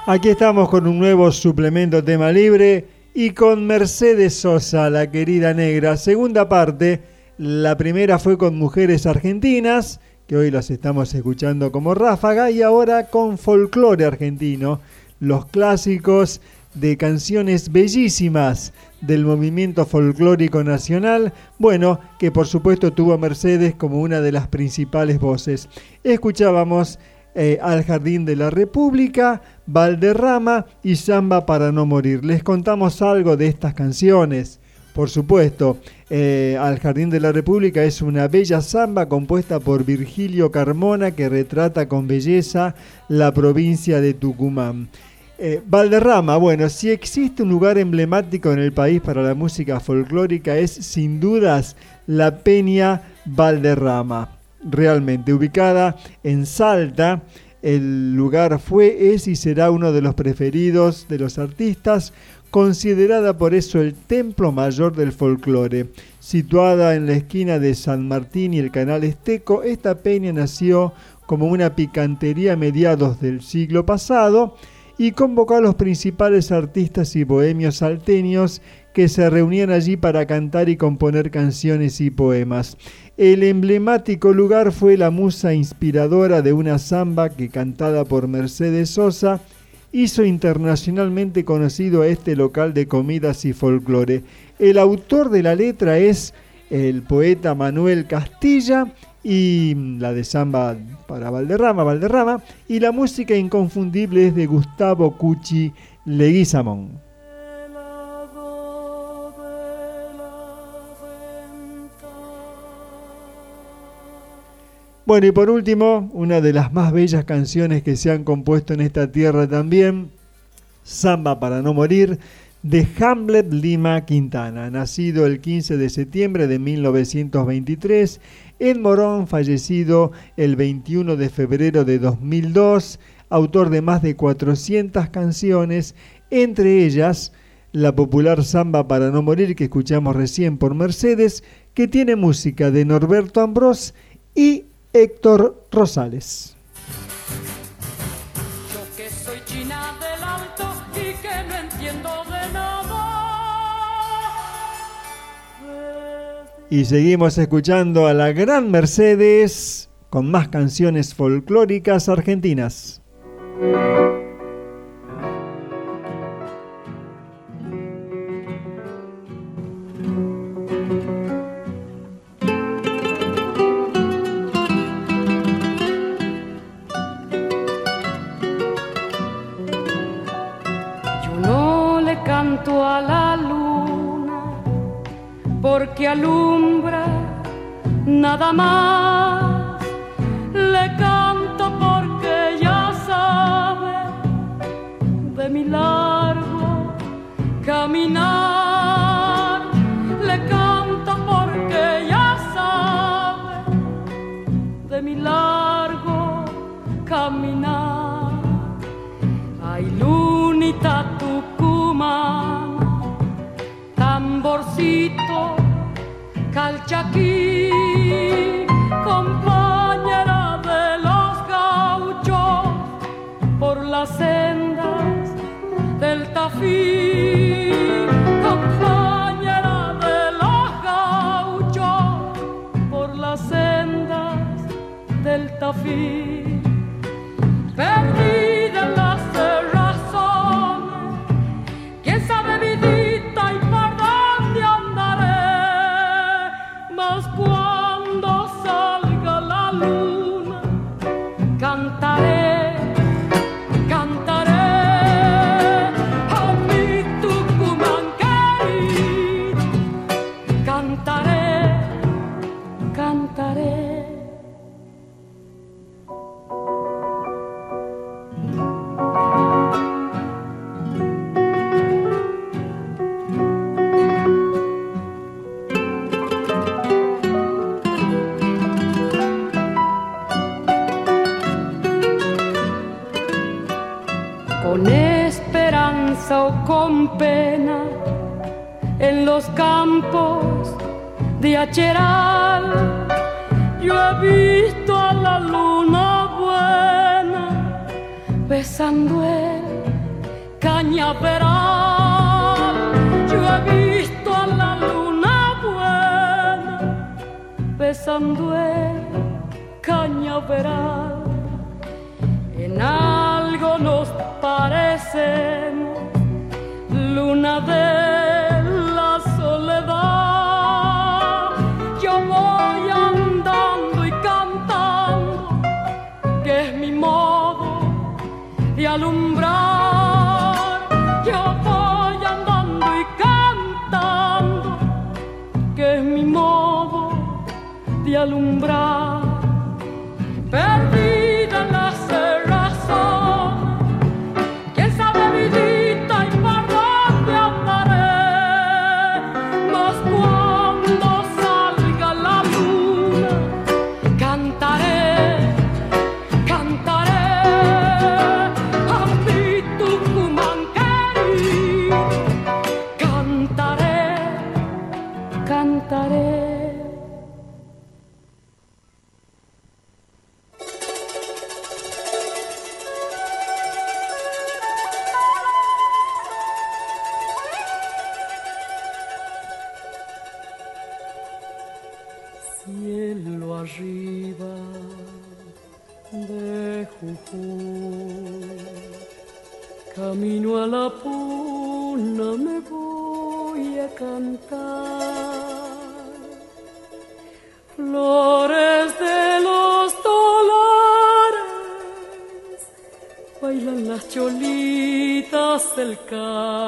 Aquí estamos con un nuevo suplemento tema libre y con Mercedes Sosa, la querida negra. Segunda parte, la primera fue con Mujeres Argentinas, que hoy las estamos escuchando como ráfaga, y ahora con folclore argentino, los clásicos de canciones bellísimas del movimiento folclórico nacional, bueno, que por supuesto tuvo a Mercedes como una de las principales voces. Escuchábamos eh, Al Jardín de la República, Valderrama y Samba para no morir. Les contamos algo de estas canciones. Por supuesto, eh, Al Jardín de la República es una bella samba compuesta por Virgilio Carmona que retrata con belleza la provincia de Tucumán. Eh, Valderrama, bueno, si existe un lugar emblemático en el país para la música folclórica es sin dudas la Peña Valderrama. Realmente ubicada en Salta, el lugar fue, es y será uno de los preferidos de los artistas, considerada por eso el templo mayor del folclore. Situada en la esquina de San Martín y el canal Esteco, esta peña nació como una picantería a mediados del siglo pasado y convocó a los principales artistas y bohemios salteños que se reunían allí para cantar y componer canciones y poemas. El emblemático lugar fue la musa inspiradora de una samba que cantada por Mercedes Sosa hizo internacionalmente conocido a este local de comidas y folclore. El autor de la letra es el poeta Manuel Castilla y la de samba para Valderrama, Valderrama, y la música inconfundible es de Gustavo Cucci Leguizamón. Bueno, y por último, una de las más bellas canciones que se han compuesto en esta tierra también, Samba para no morir, de Hamlet Lima Quintana, nacido el 15 de septiembre de 1923 en Morón, fallecido el 21 de febrero de 2002, autor de más de 400 canciones, entre ellas la popular Samba para no morir que escuchamos recién por Mercedes, que tiene música de Norberto Ambrós y Héctor Rosales. Y seguimos escuchando a la gran Mercedes con más canciones folclóricas argentinas. Porque alumbra nada más.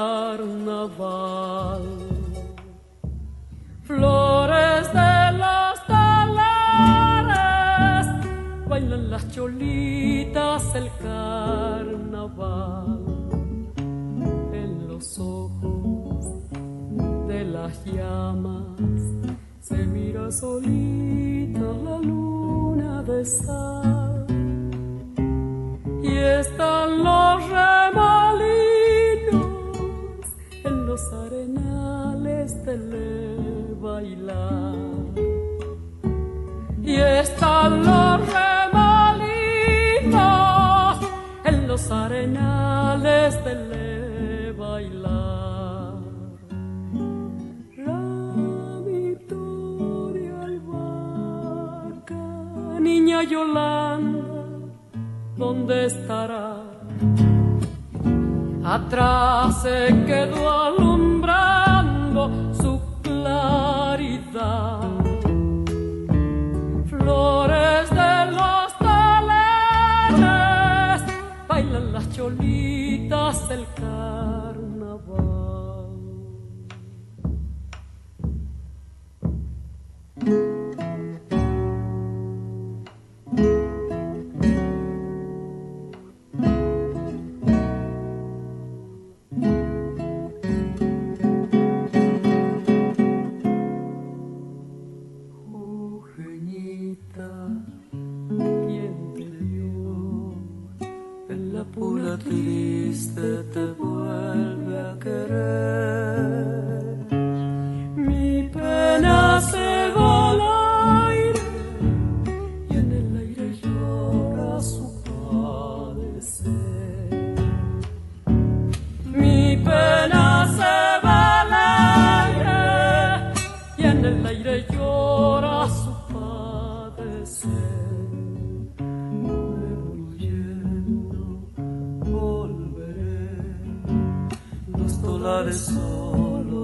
Carnaval. Flores de los dólares, bailan las cholitas del carnaval. En los ojos de las llamas se mira solita la luna de sal. Y están los en los arenales del bailar. Y están los remolinos en los arenales del bailar. Ramito de albahaca, niña Yolanda, ¿dónde estará? Atrás se quedó alumbrando su claridad. Flores de los taleres, bailan las cholitas del carnaval. Triste te vuelve a querer.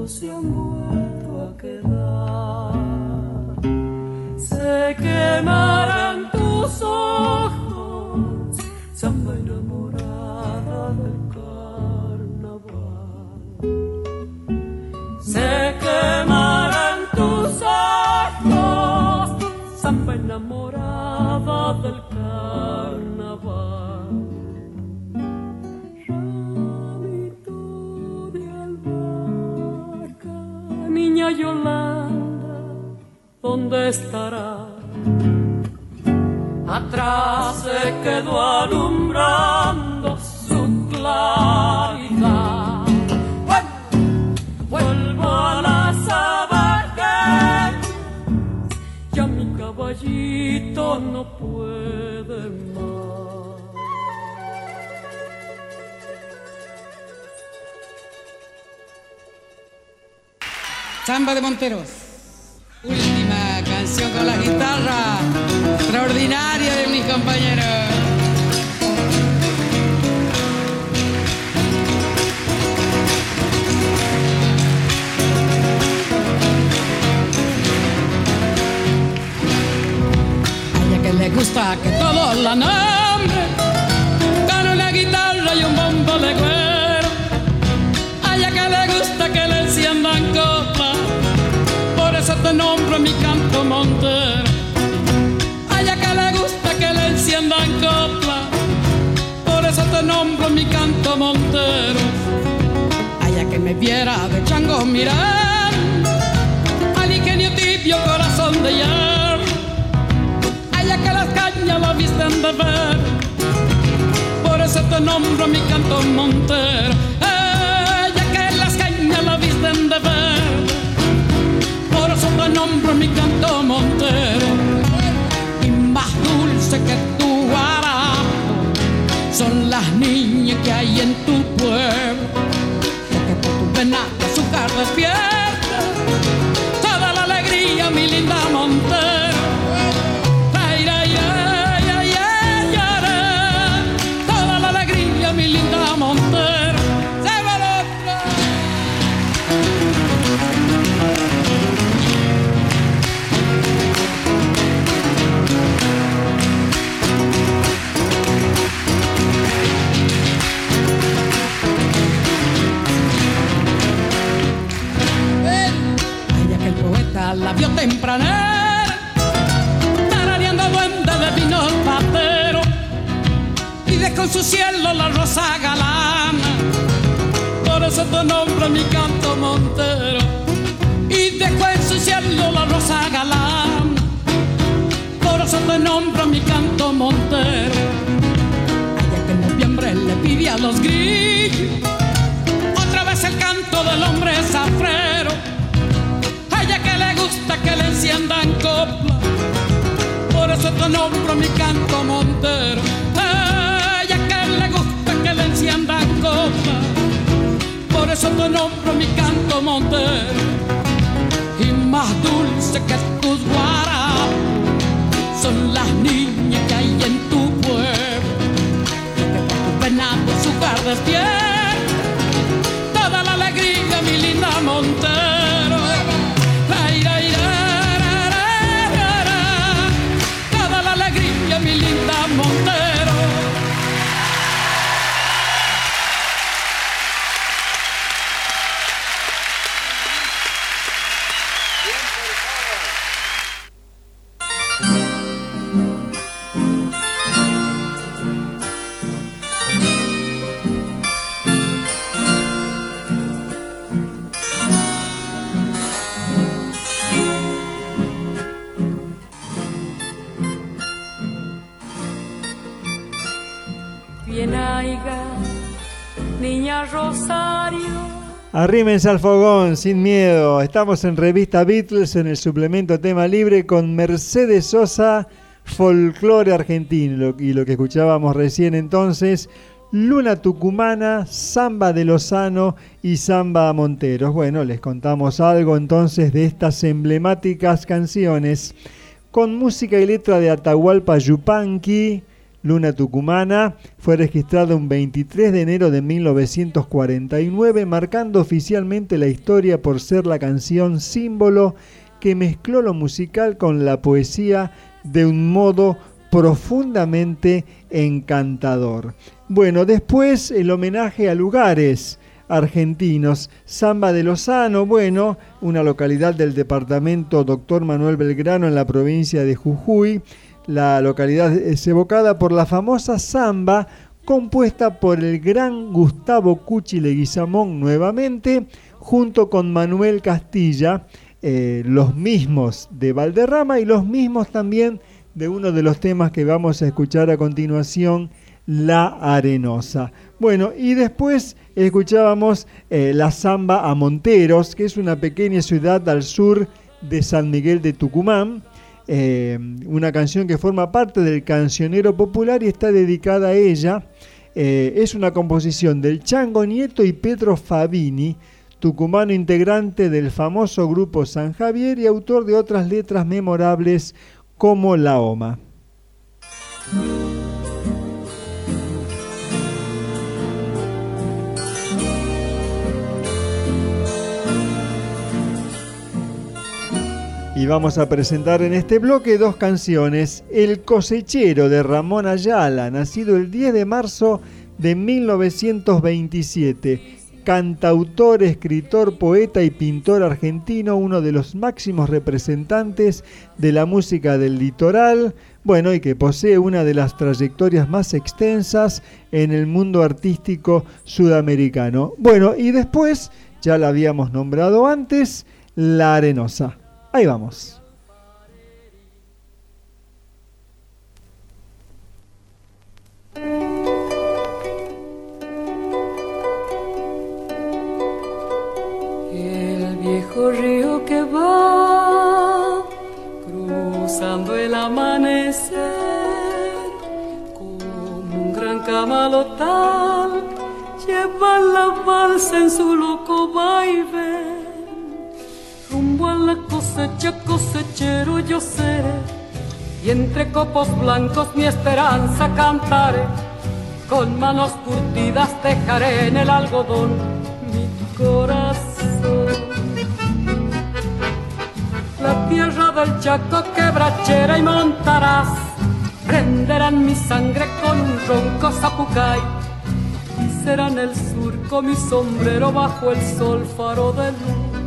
Se han vuelto a quedar. Se quemarán estará? Atrás se quedó alumbrando su claridad. Vuelvo a la sabana, ya mi caballito no puede más. Samba de Monteros. Con la guitarra extraordinaria de mis compañeros. A ella que le gusta que todos la nombren en copla, por eso te nombro mi canto montero. Allá que me viera de chango mirar, al ingenio tibio corazón de yar. Allá que las cañas la visten de ver, por eso te nombro mi canto montero. Allá que las cañas la visten de ver, por eso te nombro mi canto montero. Y más dulce que que hay en tu pueblo. Toca por tu vena azúcar las piel tempranera, tarareando duende de vino patero, y de con su cielo la rosa galana, por eso tu nombre mi canto montero, y dejó en su cielo la rosa galana, por eso te nombro mi canto montero. Allá que en noviembre le pide a los grillos, otra vez el canto del hombre zafrero, ella que le gusta enciendan copla, por eso te nombro mi canto montero, ella que le gusta que le enciendan copla, por eso te nombro mi canto montero, y más dulce que tus guarabas son las niñas que hay en tu pueblo, que por tu venado su verde Arrímense al fogón, sin miedo. Estamos en Revista Beatles en el suplemento Tema Libre con Mercedes Sosa, Folclore Argentino. Y lo que escuchábamos recién entonces, Luna Tucumana, Samba de Lozano y Samba Monteros. Bueno, les contamos algo entonces de estas emblemáticas canciones con música y letra de Atahualpa Yupanqui. Luna Tucumana fue registrado un 23 de enero de 1949, marcando oficialmente la historia por ser la canción símbolo que mezcló lo musical con la poesía de un modo profundamente encantador. Bueno, después el homenaje a lugares argentinos. Samba de Lozano, bueno, una localidad del departamento Doctor Manuel Belgrano en la provincia de Jujuy. La localidad es evocada por la famosa samba compuesta por el gran Gustavo Cuchi Leguizamón nuevamente, junto con Manuel Castilla, eh, los mismos de Valderrama y los mismos también de uno de los temas que vamos a escuchar a continuación, La Arenosa. Bueno, y después escuchábamos eh, la samba a Monteros, que es una pequeña ciudad al sur de San Miguel de Tucumán. Eh, una canción que forma parte del cancionero popular y está dedicada a ella. Eh, es una composición del Chango Nieto y Pedro Fabini, tucumano integrante del famoso grupo San Javier y autor de otras letras memorables como La Oma. Y vamos a presentar en este bloque dos canciones. El cosechero de Ramón Ayala, nacido el 10 de marzo de 1927. Cantautor, escritor, poeta y pintor argentino, uno de los máximos representantes de la música del litoral, bueno, y que posee una de las trayectorias más extensas en el mundo artístico sudamericano. Bueno, y después, ya la habíamos nombrado antes, La Arenosa. Ahí vamos. El viejo río que va cruzando el amanecer como un gran camalotal lleva la balsa en su loco vaivén rumbo a la cosecha cosechero yo seré y entre copos blancos mi esperanza cantaré. Con manos curtidas dejaré en el algodón mi corazón. La tierra del Chaco quebrachera y montarás. Prenderán mi sangre con un ronco zapucay. Y serán el surco mi sombrero bajo el sol faro de luz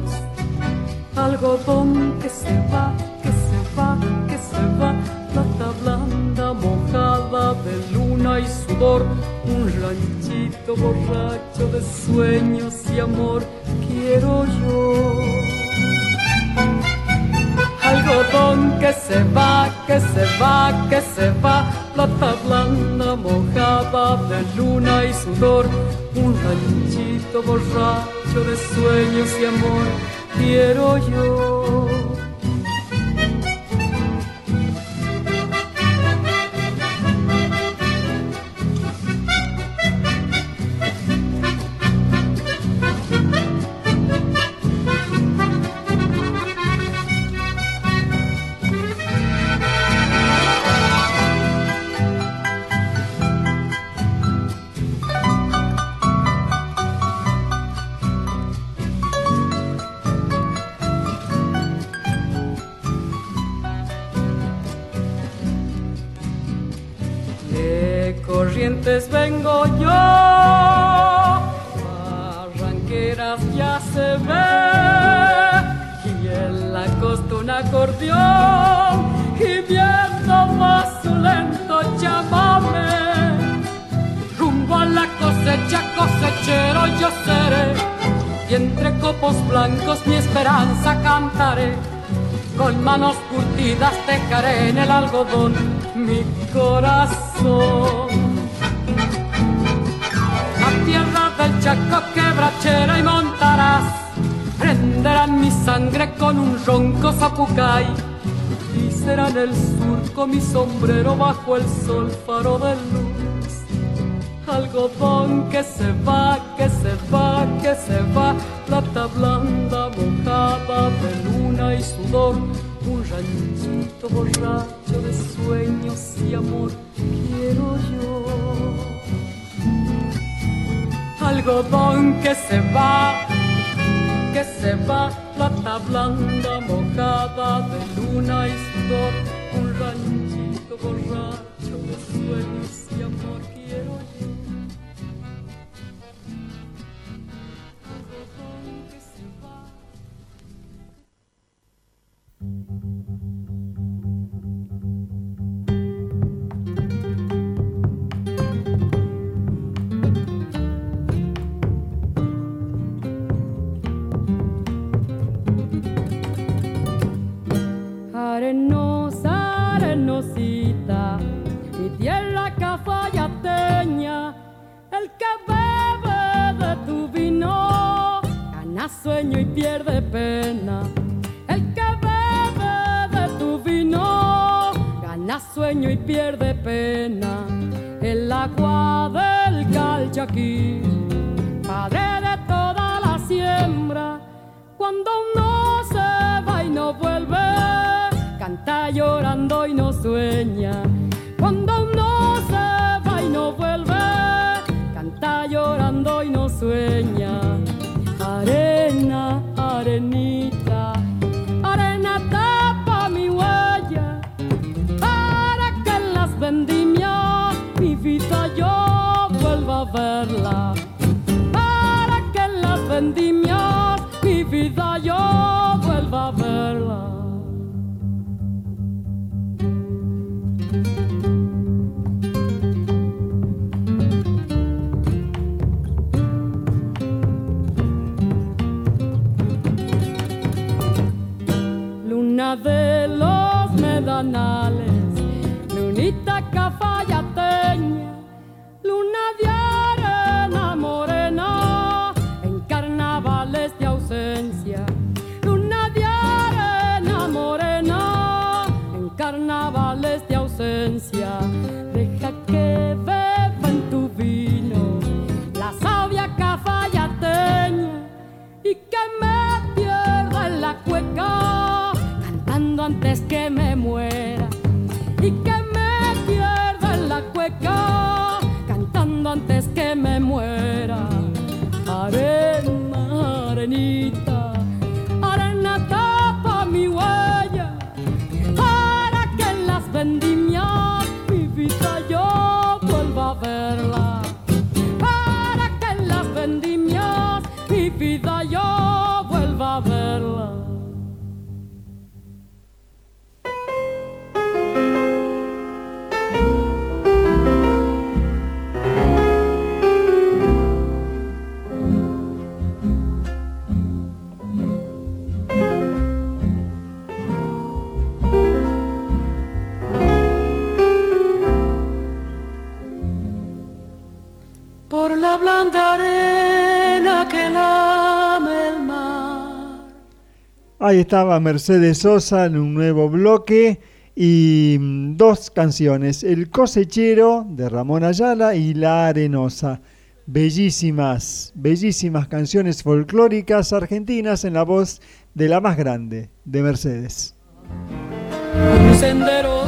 algodón que se va, que se va, que se va, plata blanda mojada de luna y sudor, un ranchito borracho de sueños y amor, quiero yo. Algodón que se va, que se va, que se va, plata blanda mojada de luna y sudor, un ranchito borracho de sueños y amor, quiero yo. Corrientes vengo yo, barranqueras ya se ve, y en la costa un acordeón, y viendo más su lento chamame, rumbo a la cosecha, cosechero yo seré, y entre copos blancos mi esperanza cantaré. Con manos curtidas dejaré en el algodón mi corazón. Con un ronco zapucay y será en el surco mi sombrero bajo el sol faro de luz. Algodón que se va, que se va, que se va, plata blanda mojada de luna y sudor, un ranchito borracho de sueños y amor, quiero yo. Algodón que se va, que se va, plata blanda mojada de luna y sudor, un ranchito borracho de sueños Arenosa, arenosita, mi tierra cafayateña, el que bebe de tu vino, gana sueño y pierde pena. El que bebe de tu vino, gana sueño y pierde pena. El agua del calchaquí, padre de toda la siembra, cuando uno se va y no vuelve, canta llorando y no sueña. Cuando uno se va y no vuelve, canta llorando y no sueña. Arena, arenita, arena tapa mi huella, para que las vendimias mi vida yo los medanales, lunita cafayateña, luna de arena morena, en carnavales de ausencia. Luna de arena morena, en carnavales de ausencia. Deja que beba en tu vino la sabia cafayateña y que me pierda en la cueca antes que me muera blanda arena que lame el mar. Ahí estaba Mercedes Sosa en un nuevo bloque y mm, dos canciones, El cosechero de Ramón Ayala y La Arenosa. Bellísimas, bellísimas canciones folclóricas argentinas en la voz de la más grande, de Mercedes. Sendero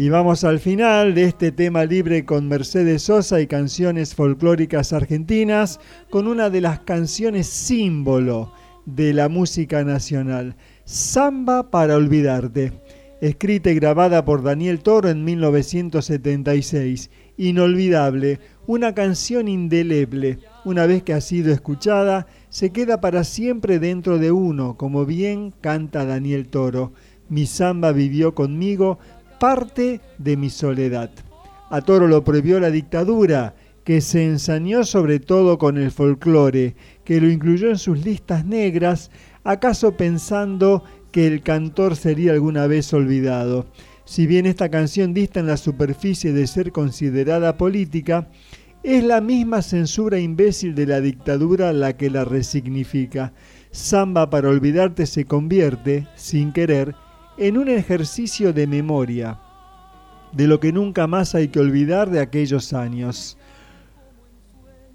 Y vamos al final de este tema libre con Mercedes Sosa y canciones folclóricas argentinas, con una de las canciones símbolo de la música nacional, Samba para Olvidarte, escrita y grabada por Daniel Toro en 1976. Inolvidable, una canción indeleble, una vez que ha sido escuchada, se queda para siempre dentro de uno, como bien canta Daniel Toro. Mi samba vivió conmigo parte de mi soledad. A Toro lo prohibió la dictadura, que se ensañó sobre todo con el folclore, que lo incluyó en sus listas negras, acaso pensando que el cantor sería alguna vez olvidado. Si bien esta canción dista en la superficie de ser considerada política, es la misma censura imbécil de la dictadura la que la resignifica. Samba para olvidarte se convierte, sin querer, en un ejercicio de memoria, de lo que nunca más hay que olvidar de aquellos años.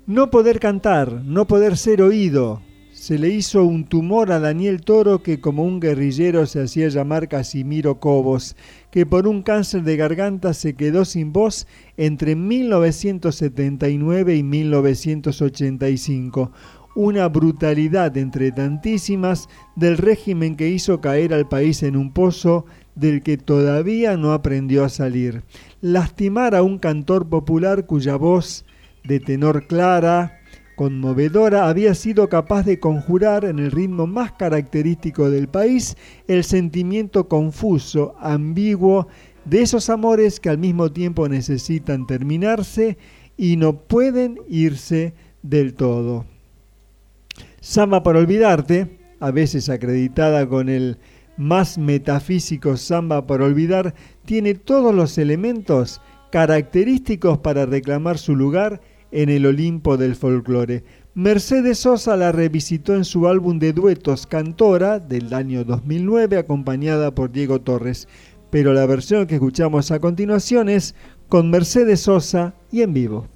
No poder cantar, no poder ser oído. Se le hizo un tumor a Daniel Toro que como un guerrillero se hacía llamar Casimiro Cobos, que por un cáncer de garganta se quedó sin voz entre 1979 y 1985. Una brutalidad entre tantísimas del régimen que hizo caer al país en un pozo del que todavía no aprendió a salir. Lastimar a un cantor popular cuya voz de tenor clara, conmovedora, había sido capaz de conjurar en el ritmo más característico del país el sentimiento confuso, ambiguo, de esos amores que al mismo tiempo necesitan terminarse y no pueden irse del todo. Samba para olvidarte, a veces acreditada con el más metafísico samba para olvidar, tiene todos los elementos característicos para reclamar su lugar en el Olimpo del folclore. Mercedes Sosa la revisitó en su álbum de duetos Cantora del año 2009 acompañada por Diego Torres, pero la versión que escuchamos a continuación es con Mercedes Sosa y en vivo.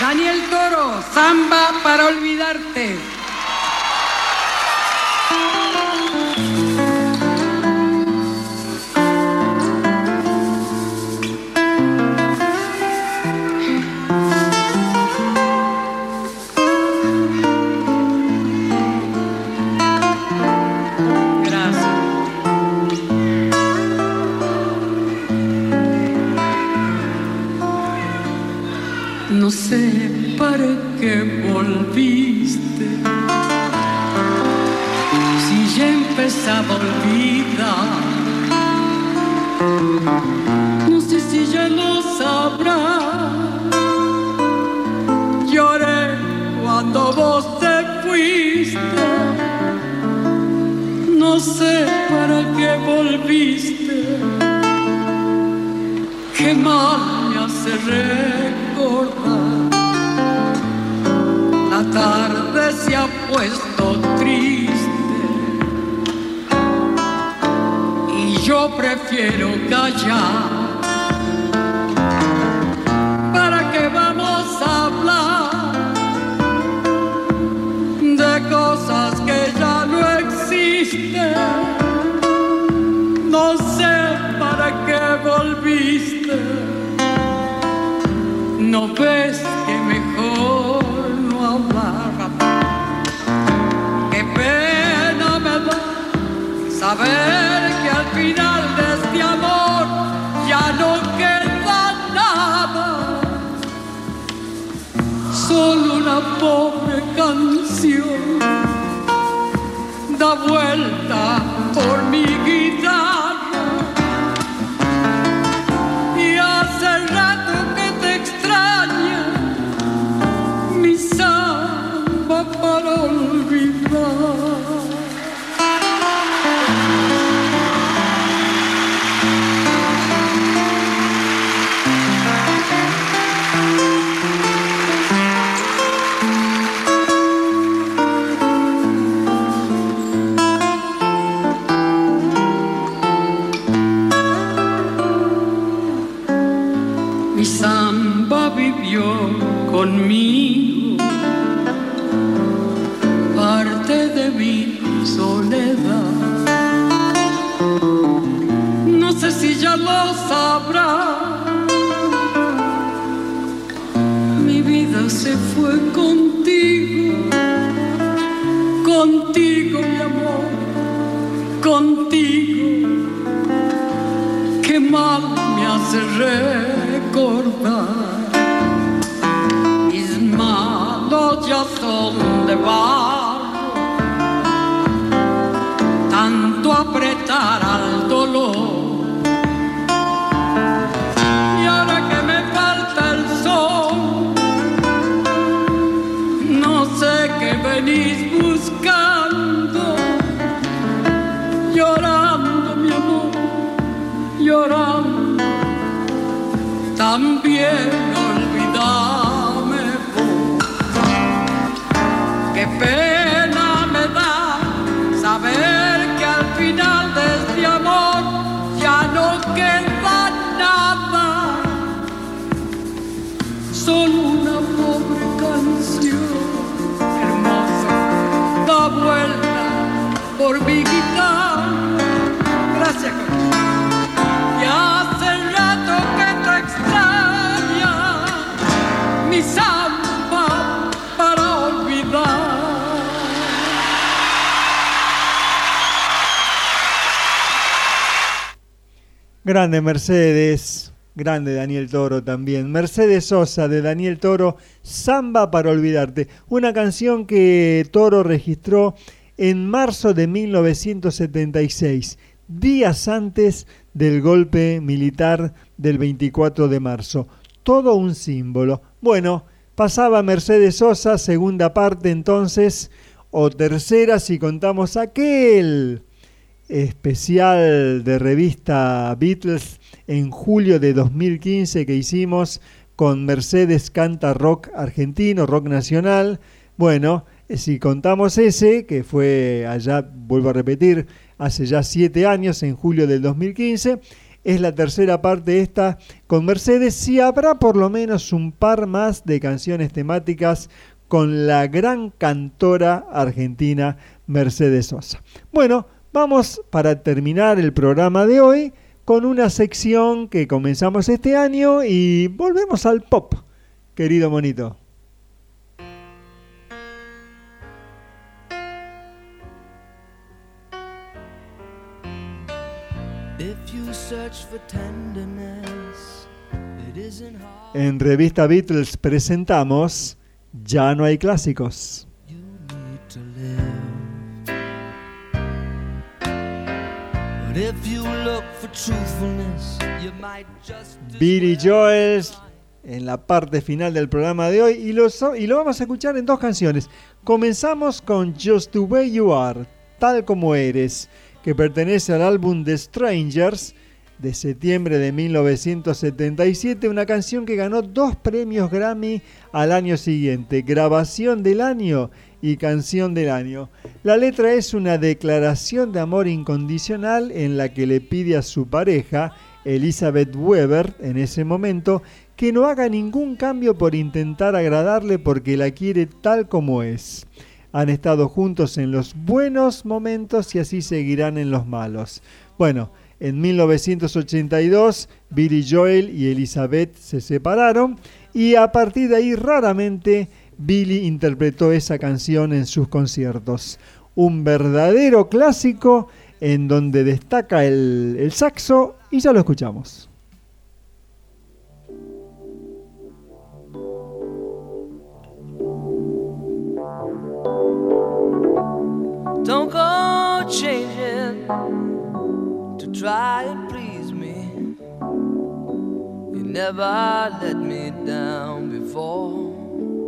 Daniel Toro, Samba para olvidarte. No sé para qué volviste. Si ya empezaba a olvidar. No sé si ya lo sabrás. Lloré cuando vos te fuiste. No sé para qué volviste. Qué mal me hace La tarde se ha puesto triste y yo prefiero callar. Ves que mejor no hablar. Qué pena me da saber que al final de este amor ya no queda nada. Solo una pobre canción da vuelta por mi Grande Mercedes, grande Daniel Toro también. Mercedes Sosa de Daniel Toro, Samba para olvidarte. Una canción que Toro registró en marzo de 1976, días antes del golpe militar del 24 de marzo. Todo un símbolo. Bueno, pasaba Mercedes Sosa, segunda parte entonces, o tercera si contamos aquel especial de revista Beatles en julio de 2015 que hicimos con Mercedes Canta Rock Argentino, Rock Nacional. Bueno, eh, si contamos ese, que fue allá, vuelvo a repetir, hace ya siete años, en julio del 2015, es la tercera parte esta con Mercedes. Si habrá por lo menos un par más de canciones temáticas con la gran cantora argentina Mercedes Sosa. Bueno, Vamos para terminar el programa de hoy con una sección que comenzamos este año y volvemos al pop, querido monito. En Revista Beatles presentamos Ya no hay clásicos. Billy Joel en la parte final del programa de hoy y lo, y lo vamos a escuchar en dos canciones. Comenzamos con Just the Way You Are, tal como eres, que pertenece al álbum The Strangers de septiembre de 1977, una canción que ganó dos premios Grammy al año siguiente, grabación del año y canción del año. La letra es una declaración de amor incondicional en la que le pide a su pareja, Elizabeth Weber, en ese momento, que no haga ningún cambio por intentar agradarle porque la quiere tal como es. Han estado juntos en los buenos momentos y así seguirán en los malos. Bueno, en 1982 Billy Joel y Elizabeth se separaron y a partir de ahí raramente Billy interpretó esa canción en sus conciertos. Un verdadero clásico en donde destaca el, el saxo y ya lo escuchamos. Don't go changing to try and please me. You never let me down before.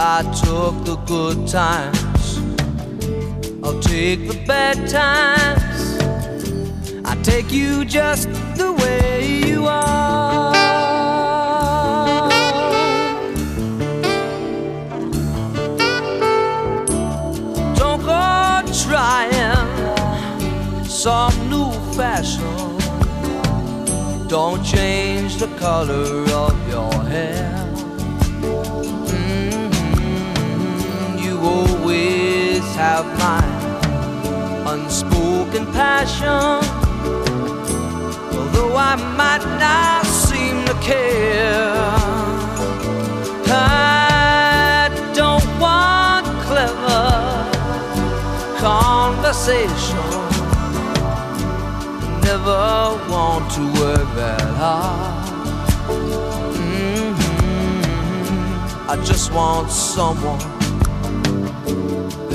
I took the good times. I'll take the bad times. I take you just the way you are. Don't go trying some new fashion. Don't change the color of your hair. Always have my unspoken passion. Although I might not seem to care, I don't want clever conversation. Never want to work that hard. Mhm. I just want someone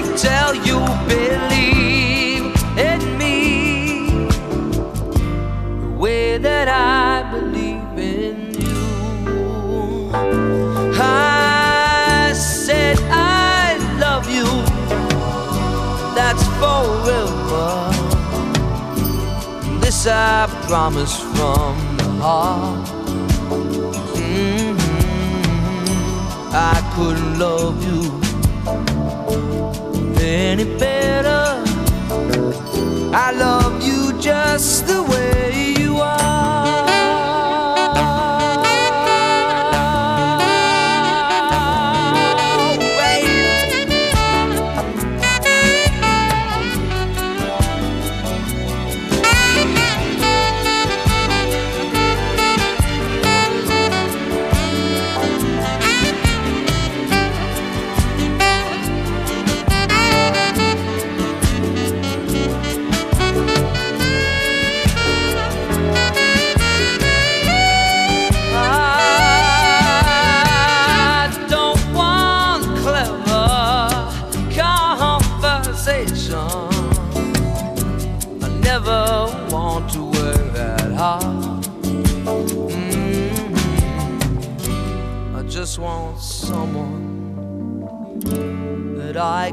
Till you believe in me? the way that I believe in you. I said I love you, that's forever. This I promise from the heart. Mhm. I couldn't love you any better. I love you just the way you are.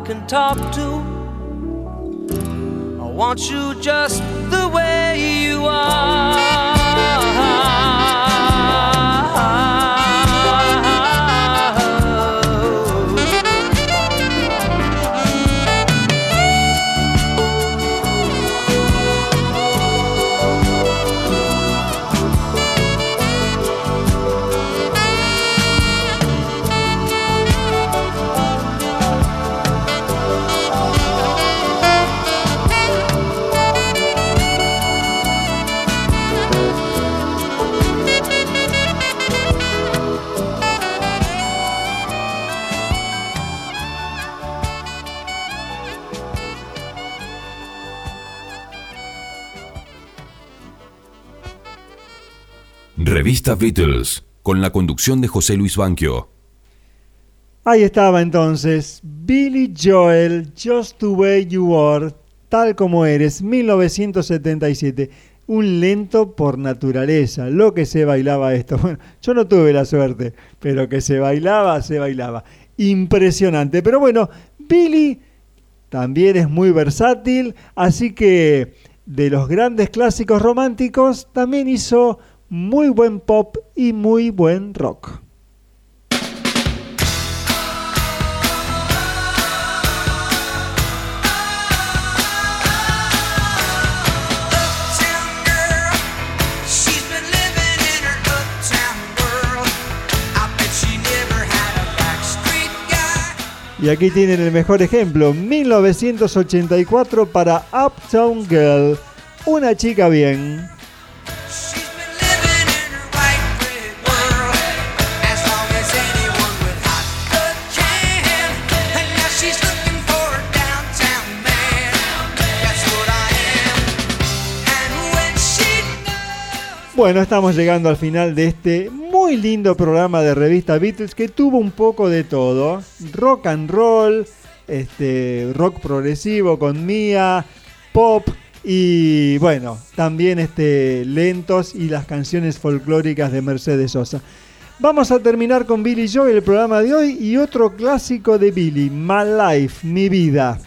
Can talk to. I want you just the way you are. Revista Beatles, con la conducción de José Luis Banquio. Ahí estaba entonces Billy Joel, Just the Way You Are, tal como eres, 1977. Un lento por naturaleza, lo que se bailaba esto. Bueno, yo no tuve la suerte, pero que se bailaba, se bailaba. Impresionante. Pero bueno, Billy también es muy versátil, así que de los grandes clásicos románticos también hizo muy buen pop y muy buen rock. Y aquí tienen el mejor ejemplo, 1984 para Uptown Girl, una chica bien. Bueno, estamos llegando al final de este muy lindo programa de revista Beatles que tuvo un poco de todo. Rock and roll, este, rock progresivo con Mia, pop y bueno, también este, lentos y las canciones folclóricas de Mercedes Sosa. Vamos a terminar con Billy Joy el programa de hoy y otro clásico de Billy, My Life, Mi Vida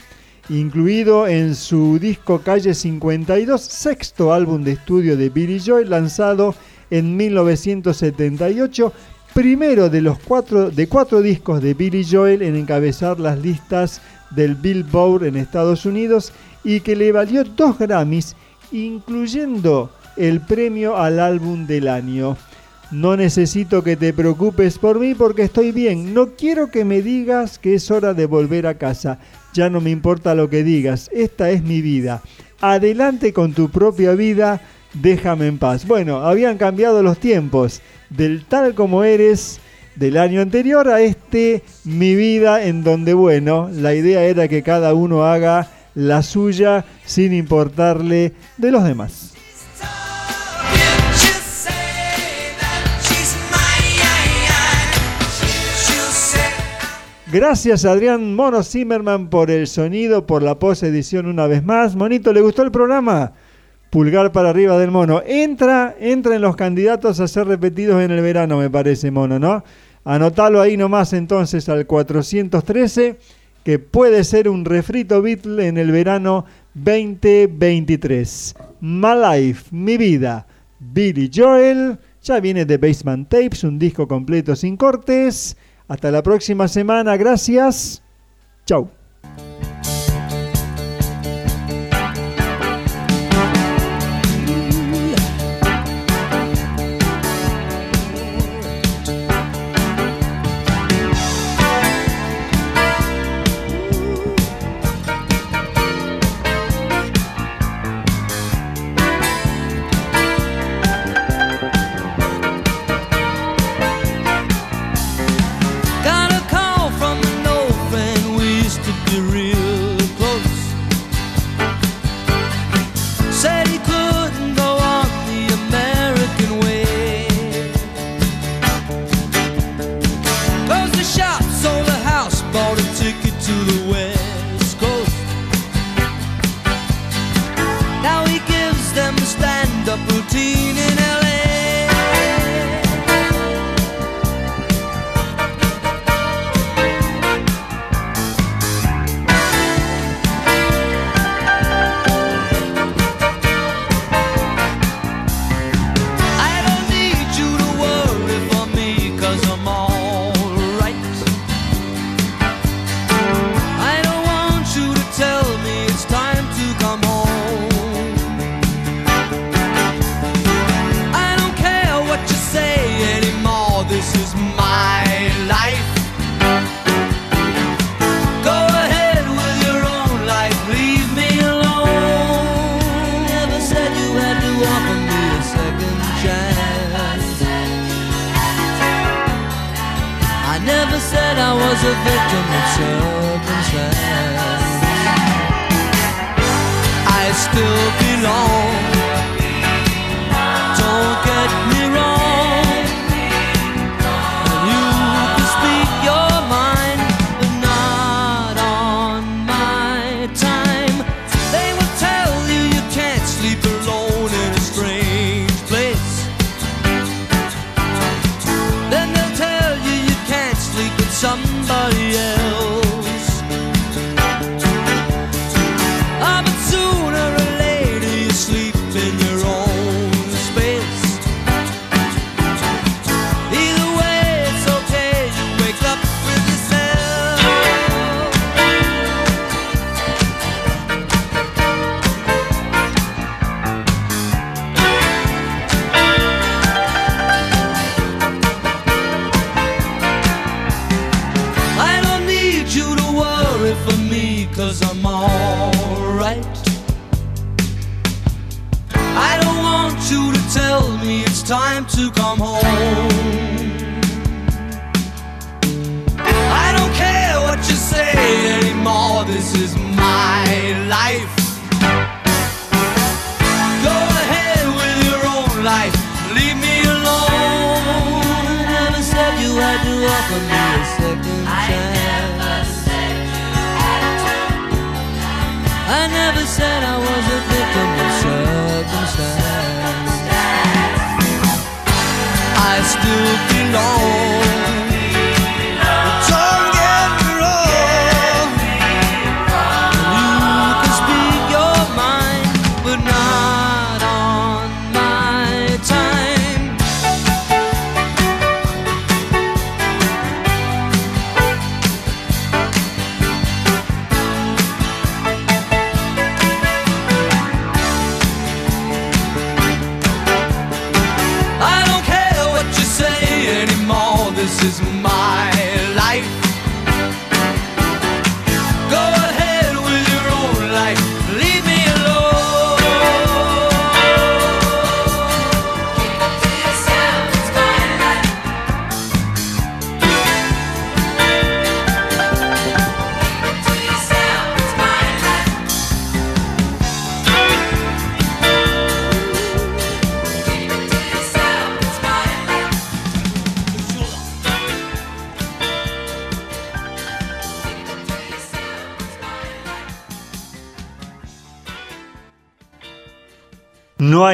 incluido en su disco Calle 52, sexto álbum de estudio de Billy Joy, lanzado en 1978, primero de los cuatro, de cuatro discos de Billy Joel en encabezar las listas del Billboard en Estados Unidos y que le valió dos Grammys, incluyendo el premio al álbum del año. No necesito que te preocupes por mí porque estoy bien. No quiero que me digas que es hora de volver a casa. Ya no me importa lo que digas. Esta es mi vida. Adelante con tu propia vida. Déjame en paz. Bueno, habían cambiado los tiempos. Del tal como eres del año anterior a este mi vida en donde, bueno, la idea era que cada uno haga la suya sin importarle de los demás. Gracias Adrián Mono Zimmerman por el sonido, por la post edición una vez más. Monito, ¿le gustó el programa? Pulgar para arriba del mono. Entra, entra en los candidatos a ser repetidos en el verano, me parece, mono, ¿no? Anotalo ahí nomás entonces al 413, que puede ser un refrito Beatle en el verano 2023. My Life, mi vida. Billy Joel. Ya viene de Basement Tapes, un disco completo sin cortes. Hasta la próxima semana, gracias. Chau.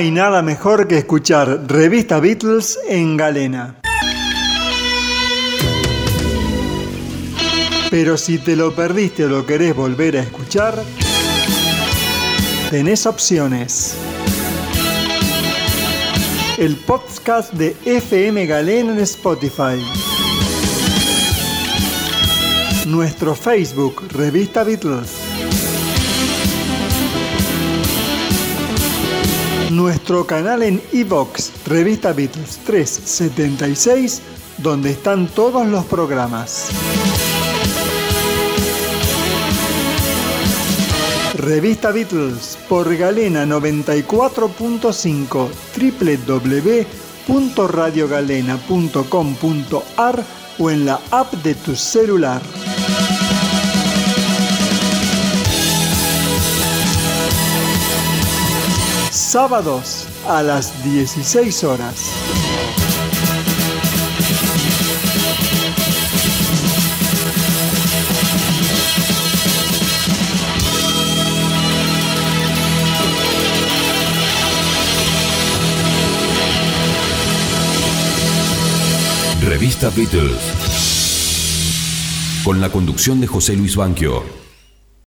Hay nada mejor que escuchar Revista Beatles en galena. Pero si te lo perdiste o lo querés volver a escuchar, tenés opciones. El podcast de FM Galena en Spotify. Nuestro Facebook, Revista Beatles. Nuestro canal en iVox, Revista Beatles 376, donde están todos los programas. Revista Beatles por Galena 94.5 www.radiogalena.com.ar o en la app de tu celular. Sábados a las 16 horas. Revista Beatles. Con la conducción de José Luis Banquio.